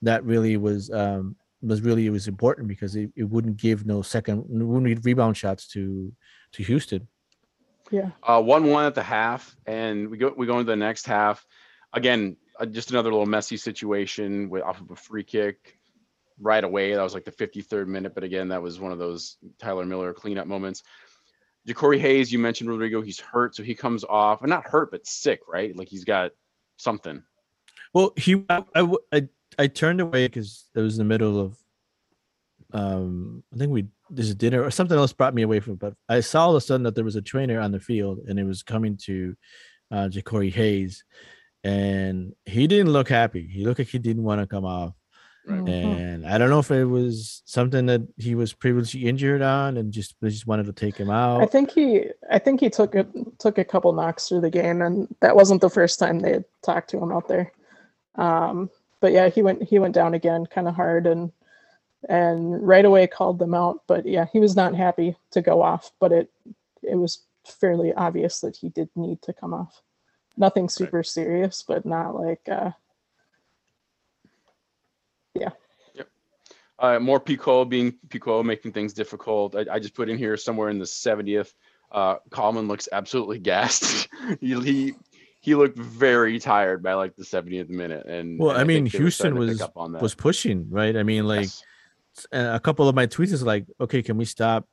that really was um was really it was important because it, it wouldn't give no second it wouldn't give rebound shots to to Houston. Yeah. Uh, one one at the half, and we go we go into the next half. Again, uh, just another little messy situation with off of a free kick right away. That was like the 53rd minute, but again, that was one of those Tyler Miller cleanup moments. Jacori Hayes, you mentioned Rodrigo, he's hurt, so he comes off, and not hurt, but sick, right? Like he's got something. Well, he I I turned away because it was in the middle of um I think we there's a dinner or something else brought me away from it, but I saw all of a sudden that there was a trainer on the field and it was coming to uh Jacori Hayes and he didn't look happy. He looked like he didn't want to come off. Right. Mhm. And I don't know if it was something that he was previously injured on and just they just wanted to take him out. I think he I think he took a took a couple knocks through the game and that wasn't the first time they had talked to him out there. Um but yeah, he went he went down again kind of hard and and right away called them out. But yeah, he was not happy to go off, but it it was fairly obvious that he did need to come off. Nothing super serious, but not like uh Uh, more Picault being Picault making things difficult. I, I just put in here somewhere in the 70th. Uh, Kallman looks absolutely *laughs* gassed. he, he he looked very tired by like the 70th minute. And Well, and I mean, think Houston starting to pick was up on that. was pushing, right? I mean, like Yes. a couple of my tweets is like, okay, can we stop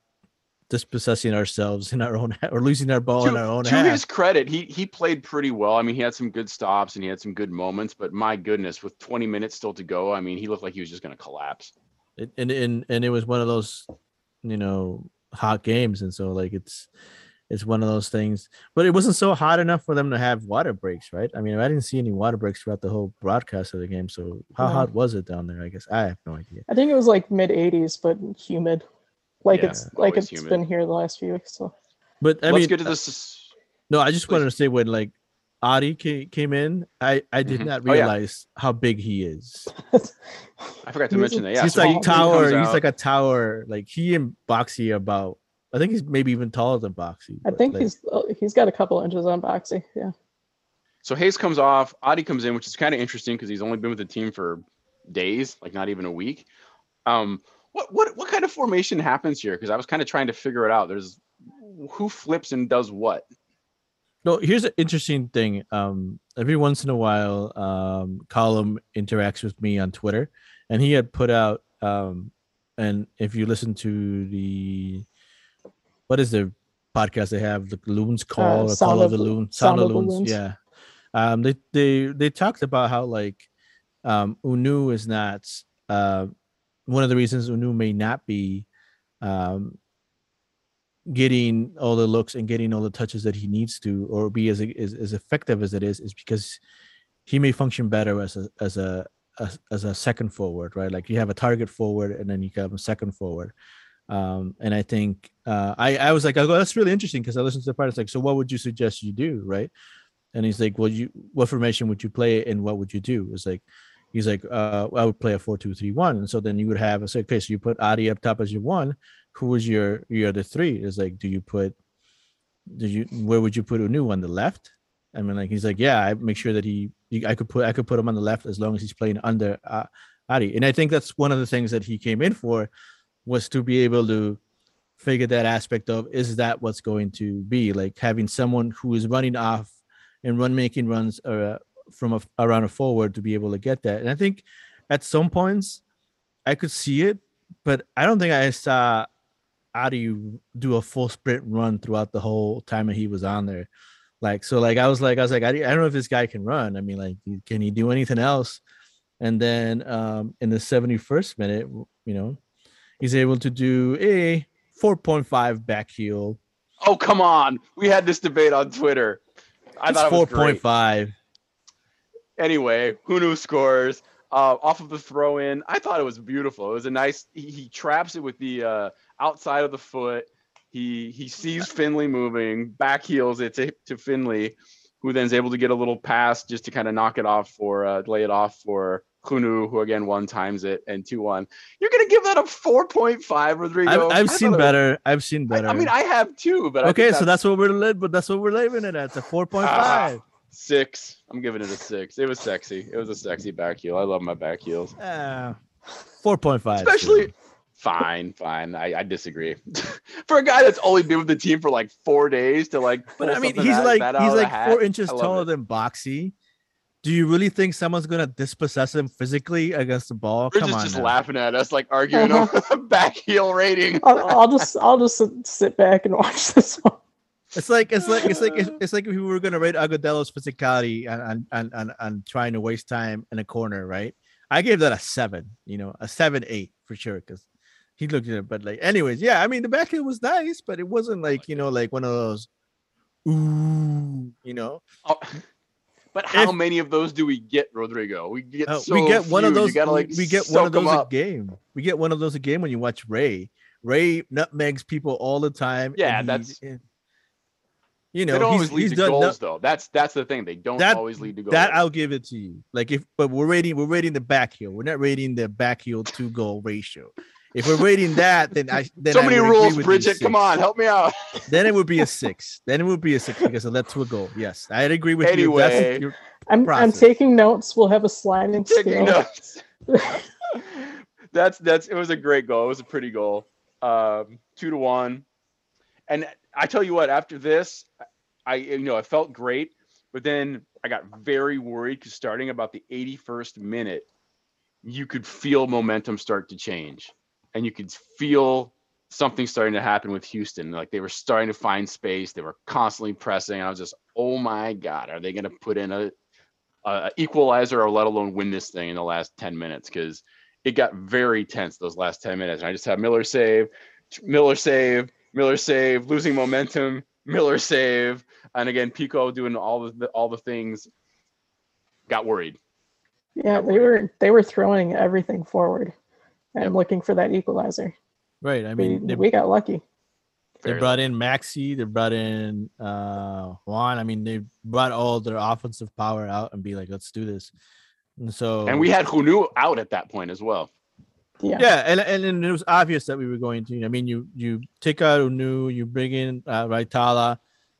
dispossessing ourselves in our own *laughs* or losing our ball in our own to half? his credit, he he played pretty well. I mean, he had some good stops and he had some good moments, but my goodness, with 20 minutes still to go, I mean, he looked like he was just going to collapse. It- and and and it was one of those, you know, hot games, and so like it's it's one of those things. But it wasn't so hot enough for them to have water breaks, right? I mean, I didn't see any water breaks throughout the whole broadcast of the game. So how No. hot was it down there? I guess I have no idea. I think it was like mid 80s, but humid. Like Yeah, it's like always it's humid. been here the last few weeks. So But I Let's mean, get to this. no, I just please. wanted to say when like Adi came, came in, I I did Mhm. not Oh, yeah. realize how big he is. *laughs* I forgot to He's mention a- that. Yeah, he's so like he- he tower. comes He's out- like a tower. Like he and Boxy are about. I think he's maybe even taller than Boxy. I think like, he's uh, he's got a couple inches on Boxy. Yeah. So Hayes comes off, Adi comes in, which is kind of interesting because he's only been with the team for days, like not even a week. Um, what what what kind of formation happens here? Because I was kind of trying to figure it out. There's who flips and does what. No, here's an interesting thing. Um, every once in a while, um, Callum interacts with me on Twitter, and he had put out. Um, and if you listen to the, what is the podcast they have? The Loons Call, Uh, Sound Call of of the the- Loons, Sound Sound of of the Loons. Loons. Yeah. Um, they they they talked about how like, um, Hunou is not. Uh, one of the reasons Hunou may not be, um, getting all the looks and getting all the touches that he needs to or be as as, as effective as it is is because he may function better as a as a as, as a second forward right? Like you have a target forward and then you have a second forward. Um and i think uh i i was like go that's really interesting because i listened to the part it's like so what would you suggest you do? Right? And he's like well you what formation would you play and what would you do? It's like he's like uh i would play a four two three one and so then you would have a so okay so you put adi up top as your one who was your your other three? Is like, do you put, do you where would you put Hunou on the left? I mean, like he's like, yeah, I make sure that he, I could put I could put him on the left as long as he's playing under uh, Adi, and I think that's one of the things that he came in for, was to be able to figure that aspect of is that what's going to be like having someone who is running off and run making runs uh, from a, around a forward to be able to get that, and I think at some points I could see it, but I don't think I saw Adi do a full sprint run throughout the whole time that he was on there. Like so, like I was like I was like I, I don't know if this guy can run. I mean, like can he do anything else? And then um, in the 71st minute, you know, he's able to do a 4.5 back heel. Oh come on, we had this debate on Twitter. I It's thought it 4.5. Anyway, Hunou scores? Uh, off of the throw in, I thought it was beautiful. It was a nice. He, he traps it with the uh, outside of the foot. He he sees Finlay moving, back heels it to, to Finlay, who then is able to get a little pass just to kind of knock it off for uh, lay it off for Hunou, who again one times it and two one. You're gonna give that a four point five, Rodrigo. I've, I've seen thought it- better. I've seen better. I mean, I have too, but I okay, think so that's what we're li- but that's what we're leaving it at. It's a four point five. Six. I'm giving it a six. It was sexy. It was a sexy back heel. I love my back heels. Uh, four point five. Especially fine, fine. I, I disagree. *laughs* for a guy that's only been with the team for like four days to like But I mean, he's that- like he's of the like hat, four inches taller it. than Boxy. Do you really think someone's gonna dispossess him physically against the ball? We're Come just, on, just now. laughing at us, like arguing over the *laughs* back heel rating. I'll, I'll just I'll just sit, sit back and *laughs* watch this one. It's like it's like it's like it's, *laughs* it's like if we were gonna rate Agadello's physicality and and, and and and trying to waste time in a corner, right? I gave that a seven, you know, a seven eight for sure, because he looked at it. But like, anyways, yeah, I mean, the back heel was nice, but it wasn't like you know, like one of those, ooh, you know. Oh, but how If- many of those do we get, Rodrigo? We get Uh, so we get one of those. gotta, we- like, we get one of those a game. We get one of those a game when you watch Ray. Ray nutmegs people all the time. Yeah, and he- that's- you they know don't he's, always lead to done goals, nut- though. That's that's the thing. They don't That- always lead to goals. that I'll give it to you. Like if, but we're rating we're rating the back heel. We're not rating the back heel two goal ratio. If we're rating that, then I *laughs* then so I many rules, Bridget. Come on, help me out. *laughs* Then it would be a *laughs* six. Then it would be a six because it led to a goal. Yes, I'd agree with you. Anyway. I'm I'm taking notes. We'll have a sliding Taking scale. notes. that's that's it was a great goal. It was a pretty goal. Um, two to one. And I tell you what, after this, I you know I felt great, but then I got very worried because starting about the 81st minute, you could feel momentum start to change, and you could feel something starting to happen with Houston. Like they were starting to find space. They were constantly pressing. I was just, oh my god, are they going to put in a, a equalizer or let alone win this thing in the last 10 minutes? Because it got very tense those last 10 minutes. And I just had Miller save, Miller save, Miller save, losing momentum, Miller save, and again Picault doing all the all the things. Got worried. Yeah, Got they were they were throwing everything forward and Yep. looking for that equalizer. right. I We, mean, they, we got lucky. they Fairly. brought in Maxi. They brought in uh Juan. I mean, they brought all their offensive power out and be like, let's do this. And so and we had Hunou out at that point as well. Yeah. yeah, and, and it was obvious that we were going to. I mean, you you take out Hunou, you bring in uh, Raitala.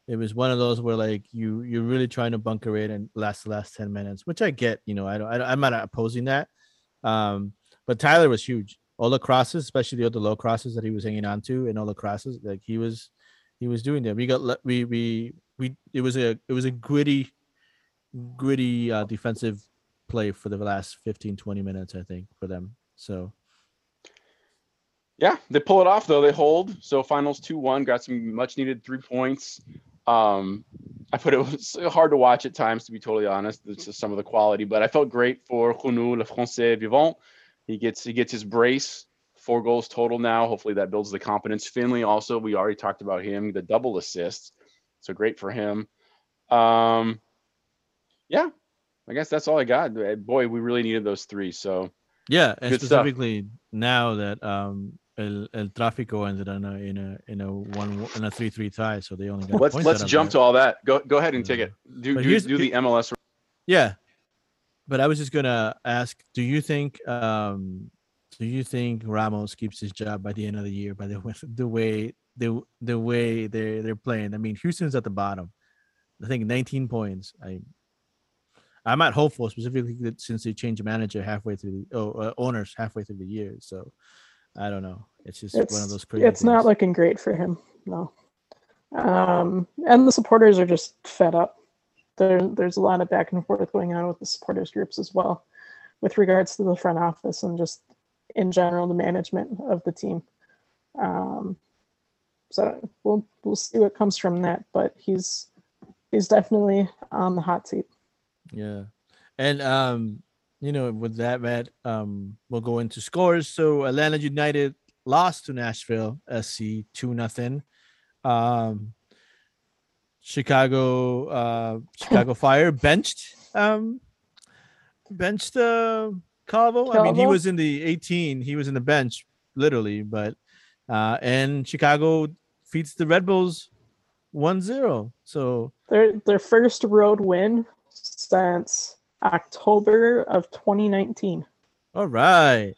It was one of those where like you you're really trying to bunker it and last the last ten minutes, which I get. You know, I don't, I I'm not opposing that. Um, but Tyler was huge. All the crosses, especially the other low crosses that he was hanging on to, and all the crosses like he was he was doing them. We got we we we it was a it was a gritty gritty uh, defensive play for the last 15 20 minutes i think for them so Yeah, they pull it off though. They hold. So finals two one. Got some much needed three points. Um, I put it *laughs* was hard to watch at times to be totally honest. It's just some of the quality, but I felt great for Hunou, Le Français Vivant. He gets he gets his brace. Four goals total now. Hopefully that builds the confidence. Finlay also. We already talked about him. The double assists. So great for him. Um, yeah, I guess that's all I got. Boy, we really needed those three. So Yeah, and Good stuff. specifically now that um El, El Tráfico ended in a in a in a one in a three three tie, so they only got let's let's jump to all that. Go go ahead and take it. Do But do, do the MLS. Yeah, but I was just gonna ask: Do you think um do you think Ramos keeps his job by the end of the year by the *laughs* way the way the the way they they're playing? I mean, Houston's at the bottom. I think 19 points. I I'm not hopeful, specifically that since they changed manager halfway through the oh, uh, owners halfway through the year. So I don't know. It's just It's one of those crazy. it's not looking great for him. No. Um, and the supporters are just fed up. There, there's a lot of back and forth going on with the supporters groups as well, with regards to the front office and just in general the management of the team. Um, so we'll we'll see what comes from that, but he's he's definitely on the hot seat. Yeah. And um, you know, with that, Matt, um, we'll go into scores. So Atlanta United lost to Nashville SC two nothing. Um Chicago uh Chicago *laughs* Fire benched um benched uh Calvo. I mean he was in the 18, he was in the bench literally, but uh and Chicago feeds the Red Bulls 1-0. So Their their first road win since October of 2019. all right.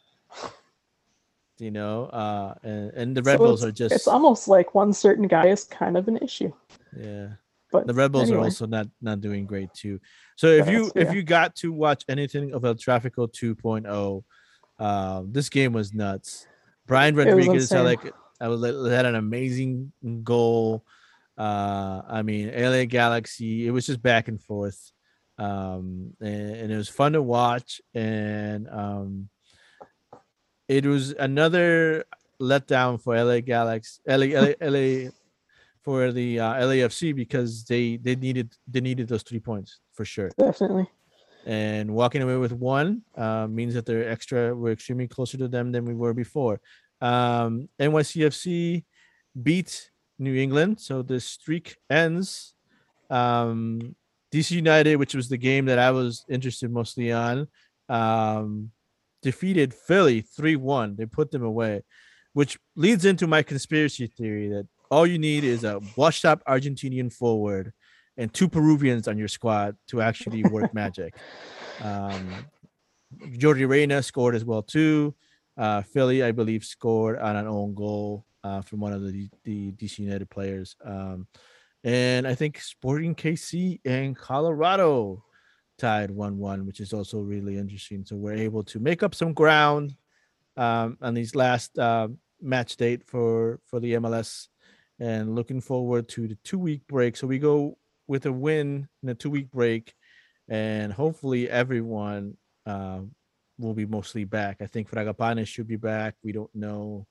You know, uh and, and the Red So Bulls are just It's almost like one certain guy is kind of an issue. yeah. But the Rebels are anyway, also not not doing great too. So if you Yes, if you got to watch anything of El Tráfico 2.0, uh, this game was nuts. Brian Rodriguez had like I was had an amazing goal. Uh, I mean, LA Galaxy. It was just back and forth, um, and, and it was fun to watch. And um, it was another letdown for LA Galaxy. LA, LA, *laughs* LA for the uh, LAFC because they they needed they needed those three points for sure. definitely. And walking away with one uh, means that they're extra. We're extremely closer to them than we were before. Um, NYCFC beat New England, so the streak ends. Um, DC United, which was the game that I was interested mostly on, um, defeated Philly three one. They put them away, which leads into my conspiracy theory that all you need is a washed up Argentinian forward and two Peruvians on your squad to actually work *laughs* magic. Um, Jordi Reyna scored as well too. Uh, Philly, I believe, scored on an own goal uh, from one of the, the DC United players. Um, and I think Sporting KC and Colorado tied 1 1, which is also really interesting. So we're able to make up some ground um, on these last uh, match date for, for the MLS and looking forward to the two week break. So we go with a win in a two week break, and hopefully everyone uh, will be mostly back. I think Fragapane should be back. We don't know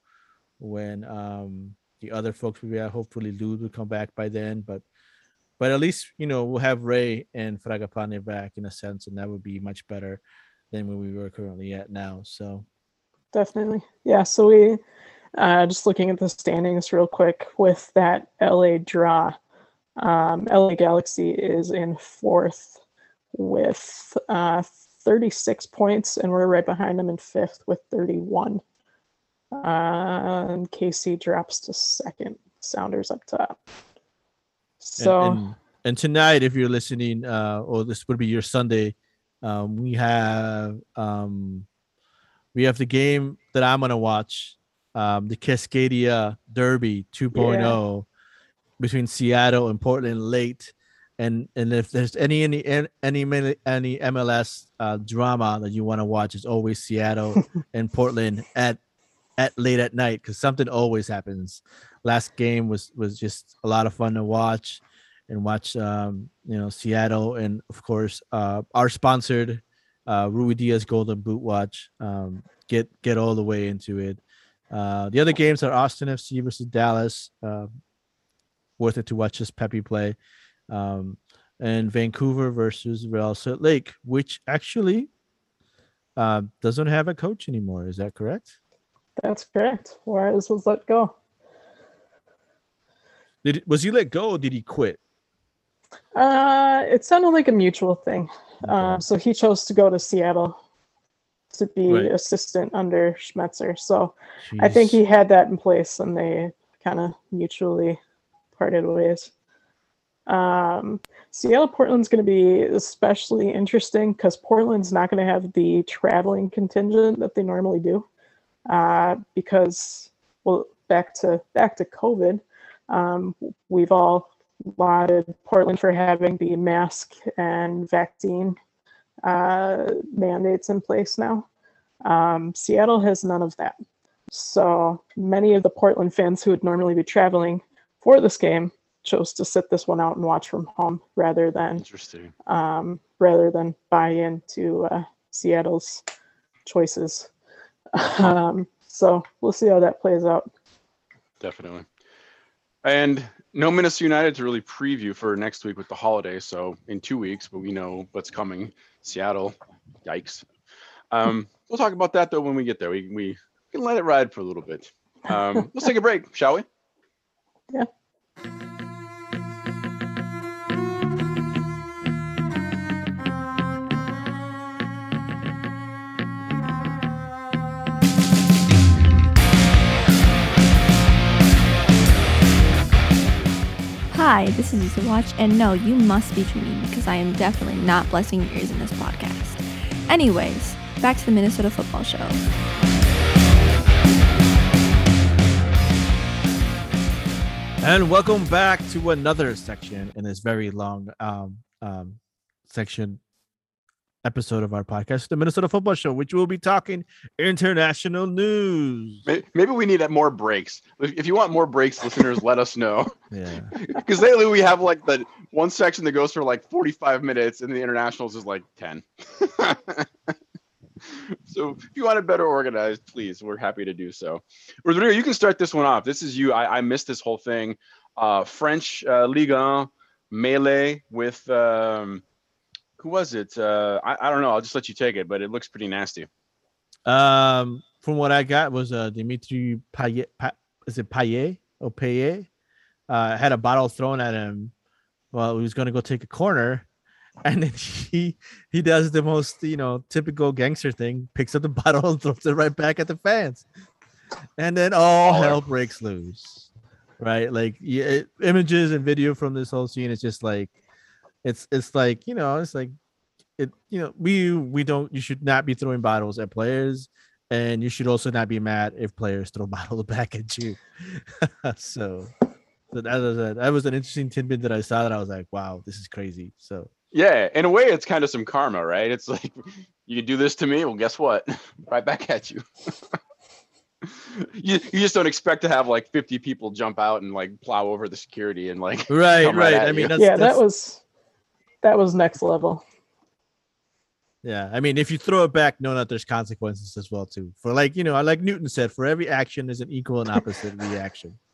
when um, the other folks be back. Hopefully Lod will come back by then, but but at least you know we'll have Ray and Fragapane back in a sense, and that would be much better than where we were currently at now. So Definitely. Yeah. So we uh, just looking at the standings real quick with that LA draw. Um, LA Galaxy is in fourth with uh, 36 points, and we're right behind them in fifth with 31. Uh, and KC drops to second. Sounders up top. So and, and tonight, if you're listening, uh, or this would be your Sunday, um, we have um, we have the game that I'm gonna watch, um, the Cascadia Derby 2.0 between Seattle and Portland late. And and if there's any any any any any MLS uh, drama that you want to watch, it's always Seattle *laughs* and Portland at at late at night because something always happens. Last game was was just a lot of fun to watch and watch um, you know Seattle and of course uh, our sponsored uh, Ruidíaz Golden Boot Watch um, get get all the way into it. Uh, the other games are Austin FC versus Dallas. Uh, worth it to watch this Pepi play. Um, and Vancouver versus Real Salt Lake, which actually uh, doesn't have a coach anymore. Is that correct? That's correct. Juarez was let go. Did was he let go or did he quit? Uh, it sounded like a mutual thing. Okay. Um, so he chose to go to Seattle to be Right. assistant under Schmetzer. So I think he had that in place and they kind of mutually parted ways. Um, Seattle Portland's going to be especially interesting because Portland's not going to have the traveling contingent that they normally do. Uh, because well, back to back to COVID, um, we've all lauded Portland for having the mask and vaccine uh, mandates in place now. Um, Seattle has none of that. So many of the Portland fans who would normally be traveling for this game chose to sit this one out and watch from home rather than Interesting. um, rather than buy into uh, Seattle's choices. Um, so we'll see how that plays out. Definitely. And no Minnesota United to really preview for next week with the holiday. So in two weeks, but we know what's coming. Seattle, yikes. Um, we'll talk about that though when we get there. We we can let it ride for a little bit. Um, let's take a break, shall we? *laughs* Yeah. Hi, this is Easy Watch, and no, you must be dreaming because I am definitely not blessing your ears in this podcast. Anyways, back to the Minnesota Football Show. And welcome back to another section in this very long um, um, section episode of our podcast, the Minnesota Football Show, which we'll be talking international news. Maybe we need more breaks. If you want more breaks, listeners, let us know. Yeah. *laughs* Because lately we have like the one section that goes for like 45 minutes, and the internationals is like 10. *laughs* so if you want it better organized, please, we're happy to do so. Rodrigo, you can start this one off. This is you. I, I missed this whole thing. Uh, French uh, Ligue 1 melee with um, who was it? Uh, I, I don't know. I'll just let you take it, but it looks pretty nasty. Um, from what I got was uh Dimitri Payet. Pa- is it Payet or Payet? Uh, had a bottle thrown at him while he was going to go take a corner, *laughs* and then he he does the most you know typical gangster thing, picks up the *laughs* bottle and throws it right back at the fans, and then all hell breaks loose. Right, like yeah, it, images and video from this whole scene. is just like, it's it's like you know, it's like it you know we we don't you should not be throwing bottles at players and you should also not be mad if players throw *laughs* bottles back at you *laughs* so, so that was a, that was an interesting tidbit that i saw that i was like wow this is crazy so Yeah, in a way, it's kind of some karma, right? It's like *laughs* you can do this to me, well, guess what? right back at you. you you just don't expect to have like 50 people jump out and like plow over the security and like right right right i mean that's, yeah, that's that was that was next level. yeah i mean if you throw it back know that there's consequences as well too for like you know like newton said for every action there's an equal and opposite reaction *laughs*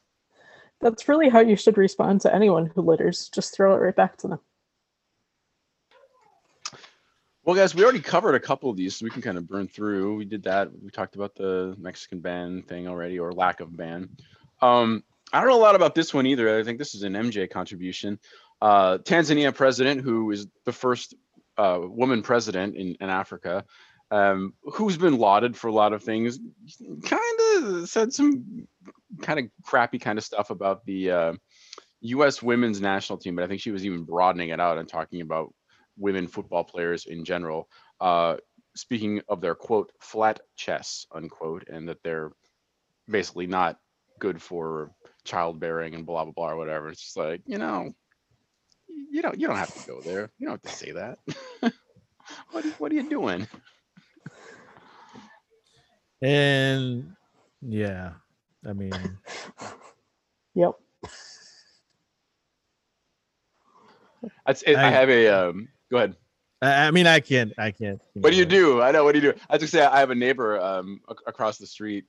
That's really how you should respond to anyone who litters. Just throw it right back to them. Well, guys, we already covered a couple of these, so we can kind of burn through. We did that. We talked about the Mexican ban thing already, or lack of ban. Um, I don't know a lot about this one either. I think this is an MJ contribution. Uh, Tanzania president, who is the first uh, woman president in, in Africa, um, who's been lauded for a lot of things, kind of said some kind of crappy kind of stuff about the uh, U.S. women's national team, but I think she was even broadening it out and talking about women football players in general, uh, speaking of their quote flat chests unquote, and that they're basically not good for childbearing and blah blah blah or whatever. It's just like you know, you don't you don't have to go there. You don't have to say that. *laughs* what are- what are you doing? and yeah i mean *laughs* Yep. That's it, I I- have a um. Go ahead. i, I mean i can't i can't What do you do? I know. What do you do? I just say I have a neighbor um ac- across the street,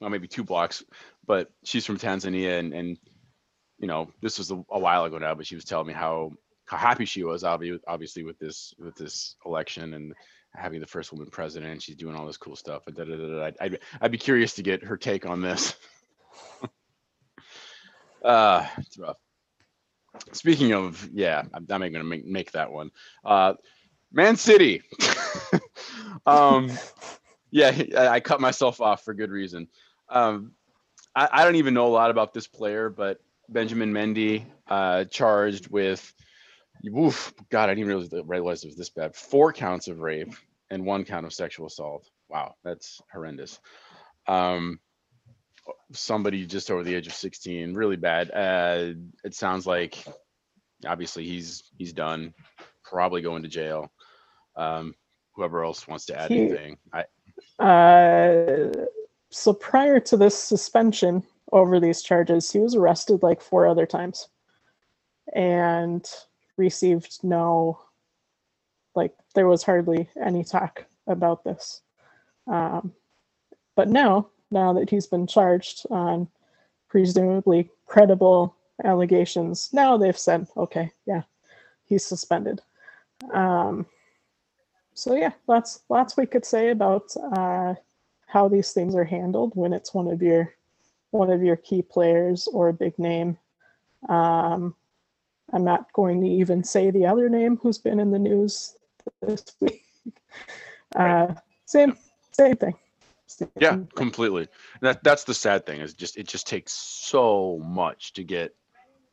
well maybe two blocks, but she's from Tanzania, and and you know this was a, a while ago now, but she was telling me how how happy she was obviously with this with this election and having the first woman president. She's doing all this cool stuff. And da, da, da, da. I'd, I'd be curious to get her take on this. *laughs* uh, it's rough. Speaking of, yeah, I'm, I'm going to make, make that one. Uh, Man City. *laughs* um, yeah, I, I cut myself off for good reason. Um, I, I don't even know a lot about this player, but Benjamin Mendy uh, charged with, oof, God, I didn't realize, realize it was this bad. Four counts of rape and one count of sexual assault. Wow, that's horrendous. Um, somebody just over the age of 16, really bad. Uh, it sounds like obviously he's he's done, probably going to jail. Um, whoever else wants to add He- anything, I Uh, so prior to this suspension over these charges, he was arrested like four other times and received no, like, there was hardly any talk about this. Um, but now, now that he's been charged on presumably credible allegations, now they've said, okay, yeah, he's suspended. Um, so yeah, lots lots we could say about uh, how these things are handled when it's one of your one of your key players or a big name. Um, I'm not going to even say the other name who's been in the news this *laughs* week. Uh, same same thing. yeah, Same- completely. That that's the sad thing is just it just takes so much to get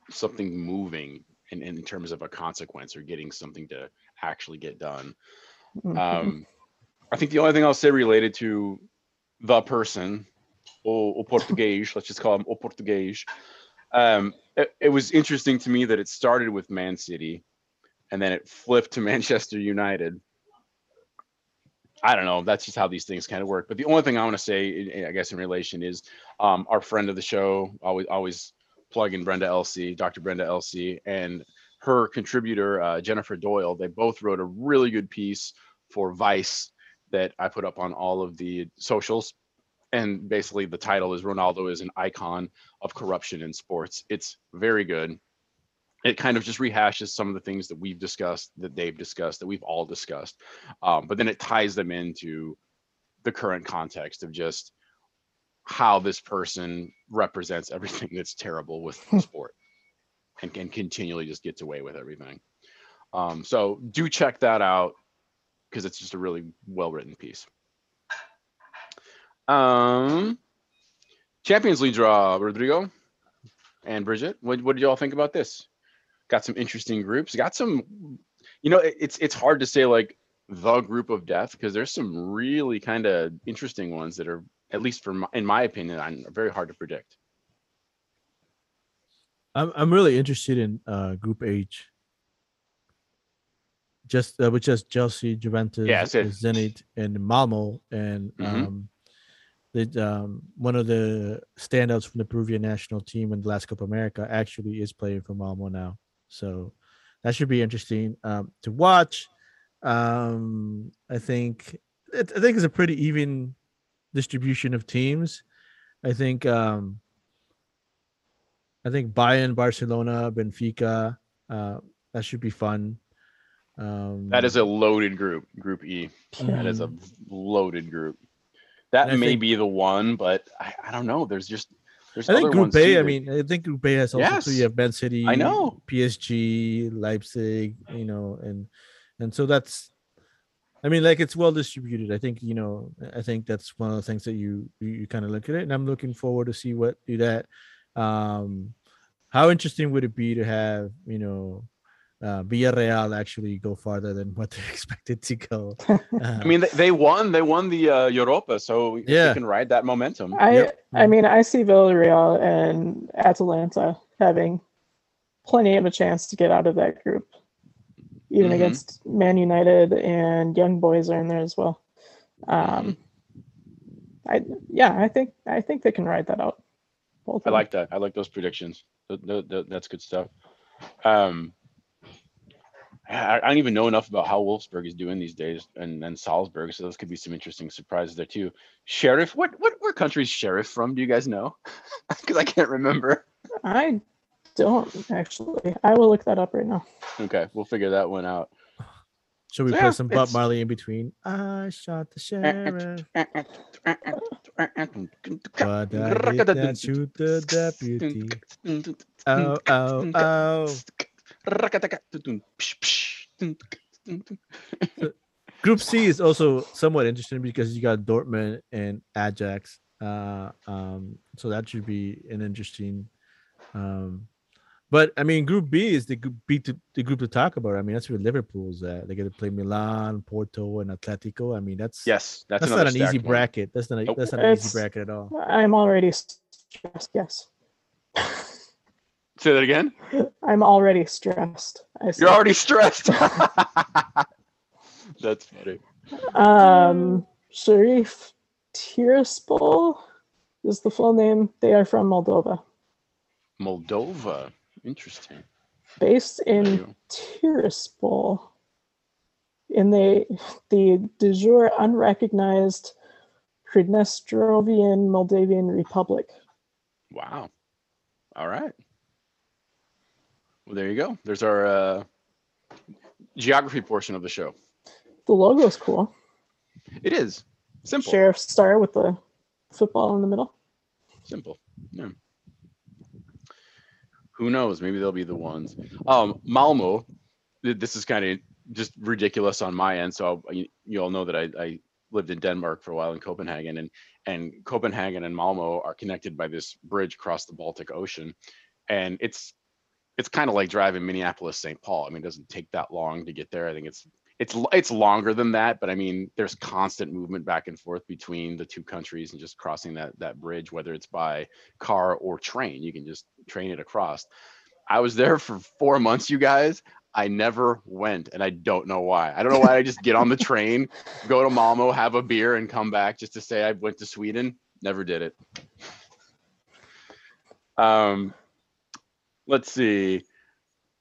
something moving in, in terms of a consequence or getting something to actually get done. Mhm. Um, I think the only thing I'll say related to the person, o, o português, let's just call him o português. Um, it, it was interesting to me that it started with Man City, and then it flipped to *laughs* Manchester United. I don't know. That's just how these things kind of work. But the only thing I want to say, i- guess, in relation is um, our friend of the show, always always plugging Brenda Elsey, Dr. Brenda Elsey, and her contributor uh, Jennifer Doyle. They both wrote a really good piece for Vice that I put up on all of the socials. And basically, the title is Ronaldo is an icon of corruption in sports. It's very good. It kind of just rehashes some of the things that we've discussed, that they've discussed, that we've all discussed. Um, but then it ties them into the current context of just how this person represents everything that's terrible with sport and can continually just gets away with everything. Um, so do check that out because it's just a really well written piece. Um, Champions League draw, Rodrigo and Bridget. What, what did y'all think about this? Got some interesting groups. Got some, you know, it- it's it's hard to say like the group of death because there's some really kind of interesting ones that are, at least for my, in my opinion, are very hard to predict. I'm I'm really interested in uh Group H. Just uh, with just Chelsea, Juventus, Yeah. Zenit, and Malmo, and Mhm. um, the um one of the standouts from the Peruvian national team in the last Copa America actually is playing for Malmo now, so that should be interesting um to watch. Um, I think it, I think it's a pretty even distribution of teams. I think um I think Bayern, Barcelona, Benfica. Uh, that should be fun. Um, That is a loaded group, Group E. That is a loaded group. That may think- be the one, but I, I don't know. There's just there's I think Group A. too I mean, I think Group A has also Yes. too. You have Man City. I know. PSG, Leipzig. You know, and and so that's. I mean, like it's well distributed. I think you know. I think that's one of the things that you you, you kind of look at it, and I'm looking forward to see what do that. Um, how interesting would it be to have you know, uh, Villarreal actually go farther than what *laughs* they're expected to go? *laughs* Uh, I mean, they, they won. They won the uh, Europa, so if Yeah. they can ride that momentum. I Yep. I mean I see Villarreal and Atalanta having plenty of a chance to get out of that group. Even Mhm. against Man United and Young Boys are in there as well. Um I yeah, I think I think they can ride that out. Both I like that. I like those predictions. Th- th- th- That's good stuff. Um, I, I don't even know enough about how Wolfsburg is doing these days, and and Salzburg. So those could be some interesting surprises there too. Sheriff, what what where country is Sheriff from? Do you guys know? *laughs* Because I can't remember. I don't actually. I will look that up right now. Okay, we'll figure that one out. Should we So, play yeah, some Bob it's- Marley in between? I shot the sheriff, but I did not shoot the deputy. *laughs* Oh, oh, oh. Group C is also somewhat interesting because you got Dortmund and Ajax. Uh, um, so that should be an interesting. Um, but I mean, Group B is the group B to the group to talk about. I mean, that's where Liverpool's at. They get to play Milan, Porto, and Atletico. I mean, that's Yes, that's, that's, not an easy one. bracket. That's not a, Nope. that's not an It's- easy bracket at all. I'm already stressed. Yes. *laughs* Say that again. I'm already stressed. I You're already stressed. *laughs* *laughs* That's funny. Um, Sheriff Tiraspol is the full name. They are from Moldova, Moldova. Interesting. based in Tiraspol, in the the de jure unrecognized Pridnestrovian Moldavian Republic. Wow. All right. Well, there you go. There's our uh, geography portion of the show. The logo's cool. It is simple. Sheriff Star with the football in the middle. Simple. Yeah. Who knows? Maybe they'll be the ones. Um, Malmo. This is kind of just ridiculous on my end. So I'll, you, you all know that I, I lived in Denmark for a while in Copenhagen, and and Copenhagen and Malmo are connected by this bridge across the Baltic Ocean, and it's it's kind of like driving Minneapolis St. Paul. I mean, it doesn't take that long to get there. I think it's it's it's longer than that, but I mean, there's constant movement back and forth between the two countries and just crossing that that bridge, whether it's by car or train. You can just train it across. I was there for four months, you guys. I never went, and I don't know why. I don't know why I just get on the train, go to Malmo, have a beer, and come back just to say I went to Sweden. Never did it. Um, let's see.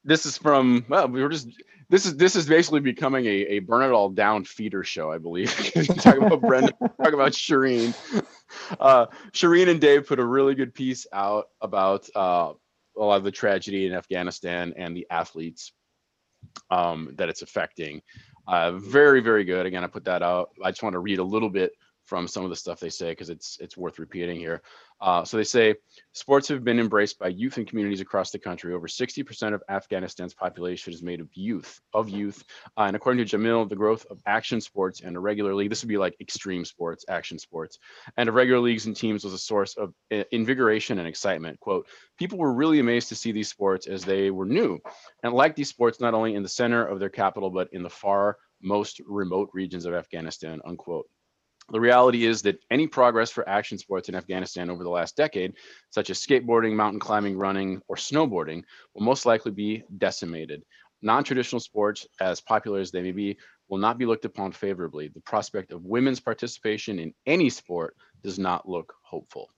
This is from well, we were just this is this is basically becoming a, a burn it all down feeder show, I believe. *laughs* talk about Brenda, talk about Shireen. Uh, Shireen and Dave put a really good piece out about uh, a lot of the tragedy in Afghanistan and the athletes um, that it's affecting. Uh, very, very good. Again, I put that out. I just want to read a little bit from some of the stuff they say because it's it's worth repeating here. Uh, so they say sports have been embraced by youth and communities across the country. Over 60% of Afghanistan's population is made of youth, of youth. Uh, and according to Jamil, the growth of action sports and irregular league, this would be like extreme sports, action sports, and irregular leagues and teams was a source of uh, invigoration and excitement. Quote, people were really amazed to see these sports as they were new and like these sports not only in the center of their capital, but in the far most remote regions of Afghanistan, unquote. The reality is that any progress for action sports in Afghanistan over the last decade, such as skateboarding, mountain climbing, running, or snowboarding, will most likely be decimated. Non traditional sports, as popular as they may be, will not be looked upon favorably. The prospect of women's participation in any sport does not look hopeful.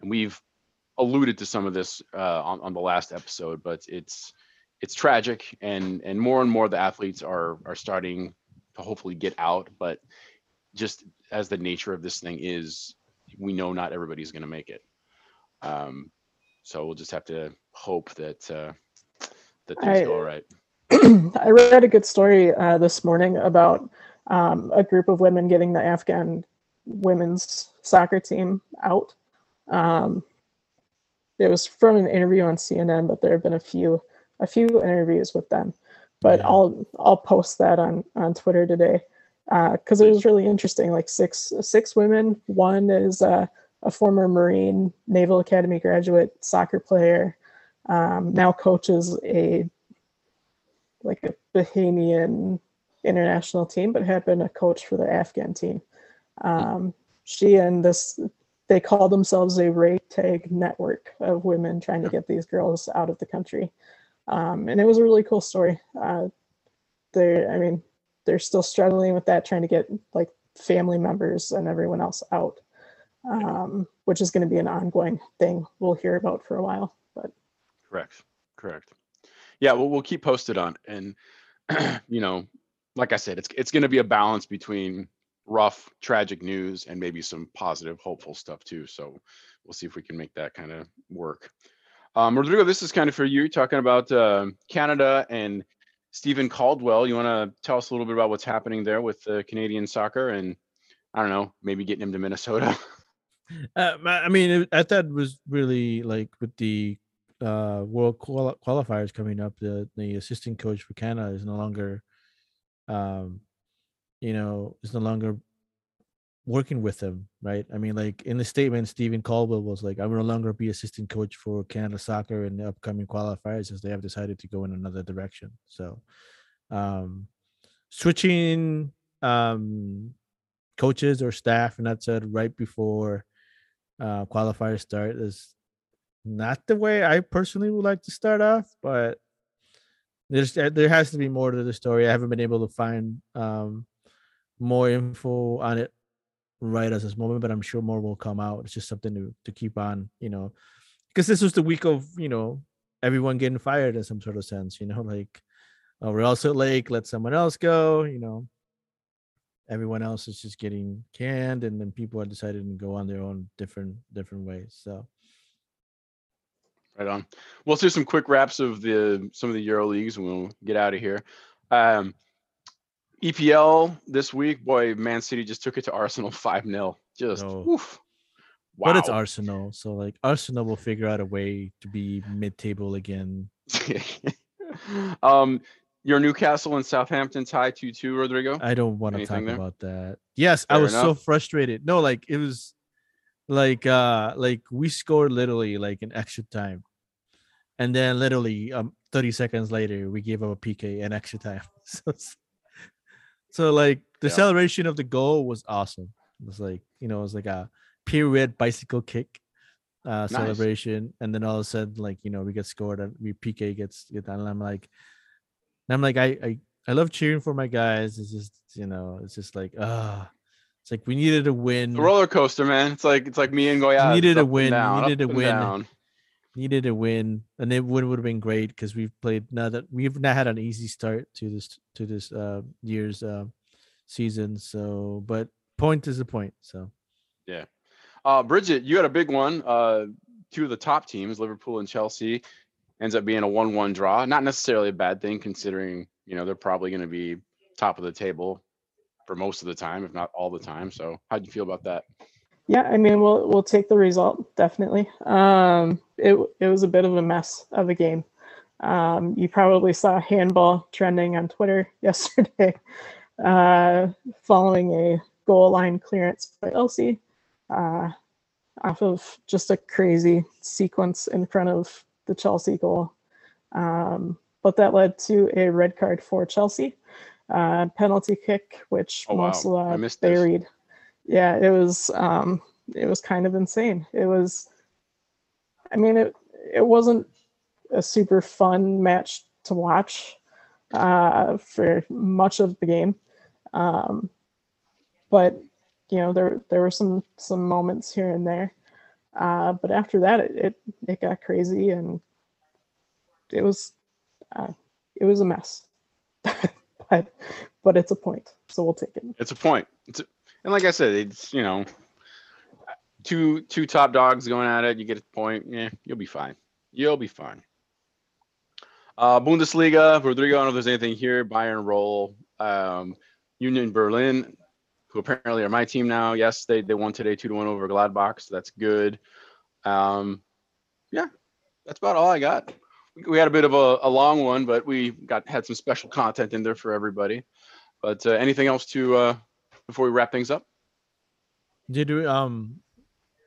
And we've alluded to some of this uh, on, on the last episode, but it's it's tragic, and and more and more the athletes are are starting to hopefully get out, but just as the nature of this thing is, we know not everybody's going to make it. Um, so we'll just have to hope that uh, that things I- go all right. *clears throat* I read a good story uh, this morning about um, a group of women getting the Afghan women's soccer team out. Um, it was from an interview on CNN, but there have been a few a few interviews with them. But Yeah. I'll I'll post that on on Twitter today because it was really interesting. Like six six women. One is uh, a former Marine Naval Academy graduate soccer player. Um, now coaches a like a Bahamian international team, but had been a coach for the Afghan team. Um, she and this, they call themselves a ragtag network of women trying to get these girls out of the country. Um, and it was a really cool story. Uh, I mean, they're still struggling with that, trying to get like family members and everyone else out, um, which is going to be an ongoing thing we'll hear about for a while. But Correct. Correct. Yeah, well, we'll keep posted on, and *clears throat* you know, like I said, it's it's going to be a balance between rough, tragic news and maybe some positive, hopeful stuff too. So we'll see if we can make that kind of work. Um, Rodrigo, this is kind of for you, talking about uh, Canada and Steven Caldwell. You want to tell us a little bit about what's happening there with the Canadian soccer, and I don't know, maybe getting him to Minnesota. *laughs* Uh, I mean, I thought it was really like with the uh, world quali- qualifiers coming up, the the assistant coach for Canada is no longer, um, you know, is no longer working with them, right? I mean, like in the statement, Steven Caldwell was like, "I will no longer be assistant coach for Canada soccer in the upcoming qualifiers as they have decided to go in another direction." So, um, switching um coaches or staff and that said right before uh qualifiers start is not the way I personally would like to start off, but there's there has to be more to the story. I haven't been able to find um more info on it right at this moment, but I'm sure more will come out. It's just something to to keep on, you know, because this was the week of you know everyone getting fired in some sort of sense, you know, *laughs* like oh, we're also Lake, let someone else go, you know. Everyone else is just getting canned, and then people are deciding to go on their own different different ways. So Right on. Well, do some quick wraps of the some of the Euro leagues, and we'll get out of here. Um, EPL this week, boy, Man City just took it to Arsenal *laughs* five 0 Just Oh. oof. Wow. But it's Arsenal, so like Arsenal will figure out a way to be mid-table again. *laughs* um, your Newcastle and Southampton tie two two. Rodrigo. I don't want to talk there? about that. Yes, I Fair was so frustrated. No, like it was like uh like we scored literally like an extra time. and then literally um 30 seconds later we gave up a PK and extra time. *laughs* So, it's- so like the Yeah. celebration of the goal was awesome. It was like you know it was like a pirouette bicycle kick uh Nice. celebration, and then all of a sudden like you know we get scored and we PK gets get done, and I'm like, and I'm like I I I love cheering for my guys. It's just you know it's just like ah. It's like we needed a win. The roller coaster, man. It's like it's like me and Goya. needed a win, we needed a win. Down. Needed a win, and it would would have been great because we've played now that we've not had an easy start to this to this uh year's uh season. So, but point is the point. So yeah, Uh, Bridget, you had a big one. Uh, two of the top teams, Liverpool and Chelsea, ends up being a one-one draw. Not necessarily a bad thing, considering you know they're probably going to be top of the table for most of the time, if not all the time. So, how'd you feel about that? Yeah, I mean, we'll we'll take the result definitely. Um, it it was a bit of a mess of a game. Um, you probably saw handball trending on Twitter *laughs* yesterday, uh, following a goal line clearance by Elsie, uh, off of just a crazy sequence in front of the Chelsea goal. Um, but that led to a red card for Chelsea, uh, penalty kick, which Oh, wow. I missed this. Yeah, it was um, it was kind of insane. It was, I mean, it it wasn't a super fun match to watch uh, for much of the game, um, but you know there there were some some moments here and there. Uh, but after that, it, it it got crazy and it was uh, it was a mess. *laughs* but but it's a point, so we'll take it. It's a point. It's a, and like I said, it's you know, two two top dogs going at it. You get a point. Yeah, you'll be fine. You'll be fine. Uh, Bundesliga, Rodrigo. I don't know if there's anything here. Bayern roll. Um, Union Berlin, who apparently are my team now. Yes, they they won today, two to one over Gladbach. So that's good. Um, yeah, that's about all I got. We- had a bit of a, a long one, but we got had some special content in there for everybody. But uh, anything else to uh, before we wrap things up? did we um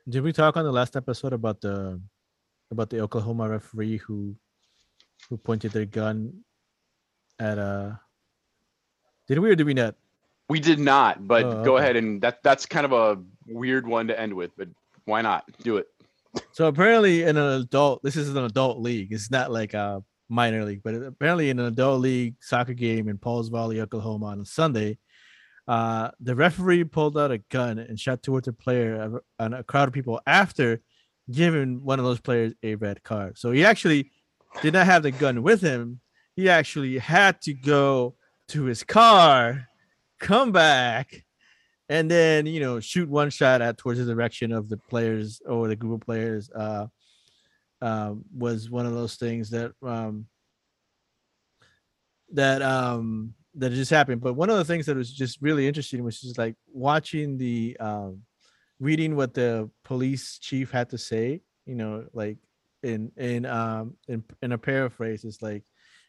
did we talk on the last episode about the about the Oklahoma referee who who pointed their gun at uh did we or did we not? We did not, but Oh, go okay. ahead and that that's kind of a weird one to end with, but why not do it? So apparently, in an adult, this is an adult league. It's not like a minor league, but apparently, in an adult league soccer game in Pauls Valley, Oklahoma, on a Sunday, uh, the referee pulled out a gun and shot towards a player and a crowd of people after giving one of those players a red card. So he actually did not have the gun with him. He actually had to go to his car, come back, and then you know shoot one shot at towards the direction of the players or the group of players uh um was one of those things that um that um that just happened but one of the things that was just really interesting was just like watching the um reading what the police chief had to say you know like in in um in, in a paraphrase it's like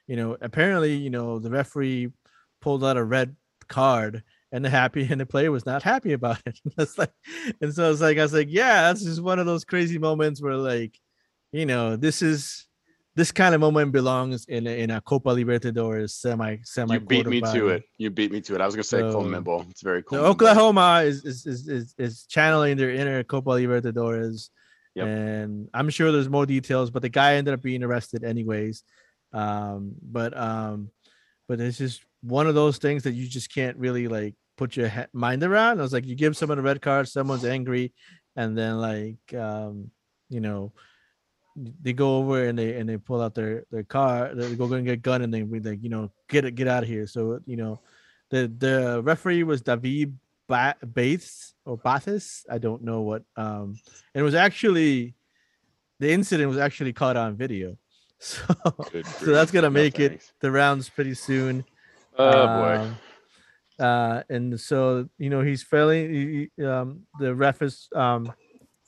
you know apparently you know the referee pulled out a red card and the happy *laughs* and the player was not happy about it. *laughs* That's like, and so it's like I was like, yeah, that's just one of those crazy moments where like, you know, this is this kind of moment belongs in a, in a Copa Libertadores semi semi. You beat me to it. You beat me to it. I was gonna say So- CONMEBOL. It's very cool. So Oklahoma is is, is is is channeling their inner Copa Libertadores, Yep. and I'm sure there's more details. But the guy ended up being arrested anyways. Um, but um, but it's just one of those things that you just can't really like put your mind around. I was like, you give someone a red card, someone's angry, and then like um, you know, they go over and they and they pull out their their car, they go and get a gun, and they we like you know get it get out of here. So you know, the the referee was David ba- Bates or Bathis. I don't know what. Um, and it was actually the incident was actually caught on video. *laughs* So so that's gonna No make it the rounds pretty soon. Oh boy. Um, Uh, and so you know he's failing. he- Um, the ref is um,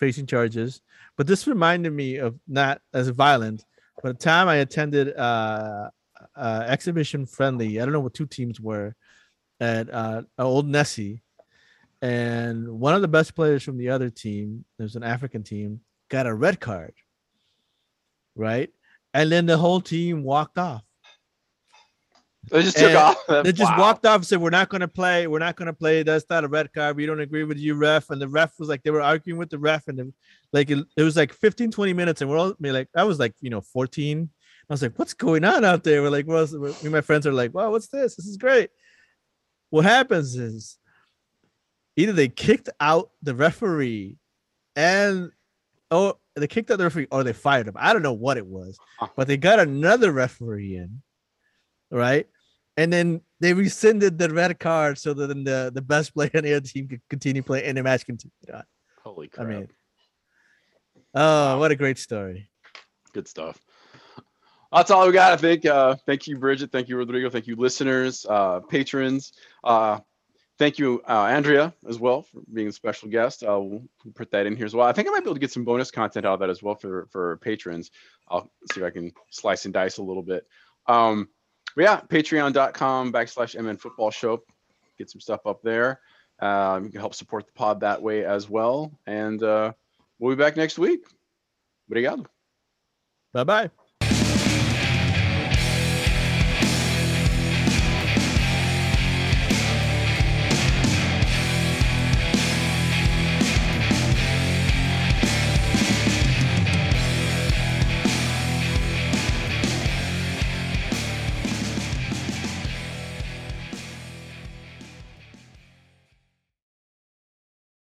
facing charges, but this reminded me of not as violent. But a time I attended uh, uh, exhibition friendly. I don't know what two teams were at uh, Old Nessie, and one of the best players from the other team, there's an African team, got a red card. Right, and then the whole team walked off. They just took off. They just Wow. walked off and said, "We're not going to play. We're not going to play. That's not a red card. We don't agree with you, ref." And the ref was like, they were arguing with the ref, and then, like it, it was like 15, 20 minutes, and we're all like, I was like, you know, 14. I was like, "What's going on out there?" We're like, "Well," me and my friends are like, "Wow, what's this? This is great." What happens is either they kicked out the referee, and oh, they kicked out the referee, or they fired him. I don't know what it was, but they got another referee in, right? And then they rescinded the red card so that then the, the best player on the other team could continue playing and the match continued on. Holy I mean, oh, what a great story. Good stuff. That's all we got, I think. Uh, thank you, Bridget. Thank you, Rodrigo. Thank you, listeners, uh, patrons. Uh, thank you, uh, Andrea, as well, for being a special guest. Uh, we'll put that in here as well. I think I might be able to get some bonus content out of that as well for, for patrons. I'll see if I can slice and dice a little bit. Um, but yeah, patreon.com backslash MN futbol show. Get some stuff up there. Um, you can help support the pod that way as well. And uh, we'll be back next week. Obrigado. Bye bye.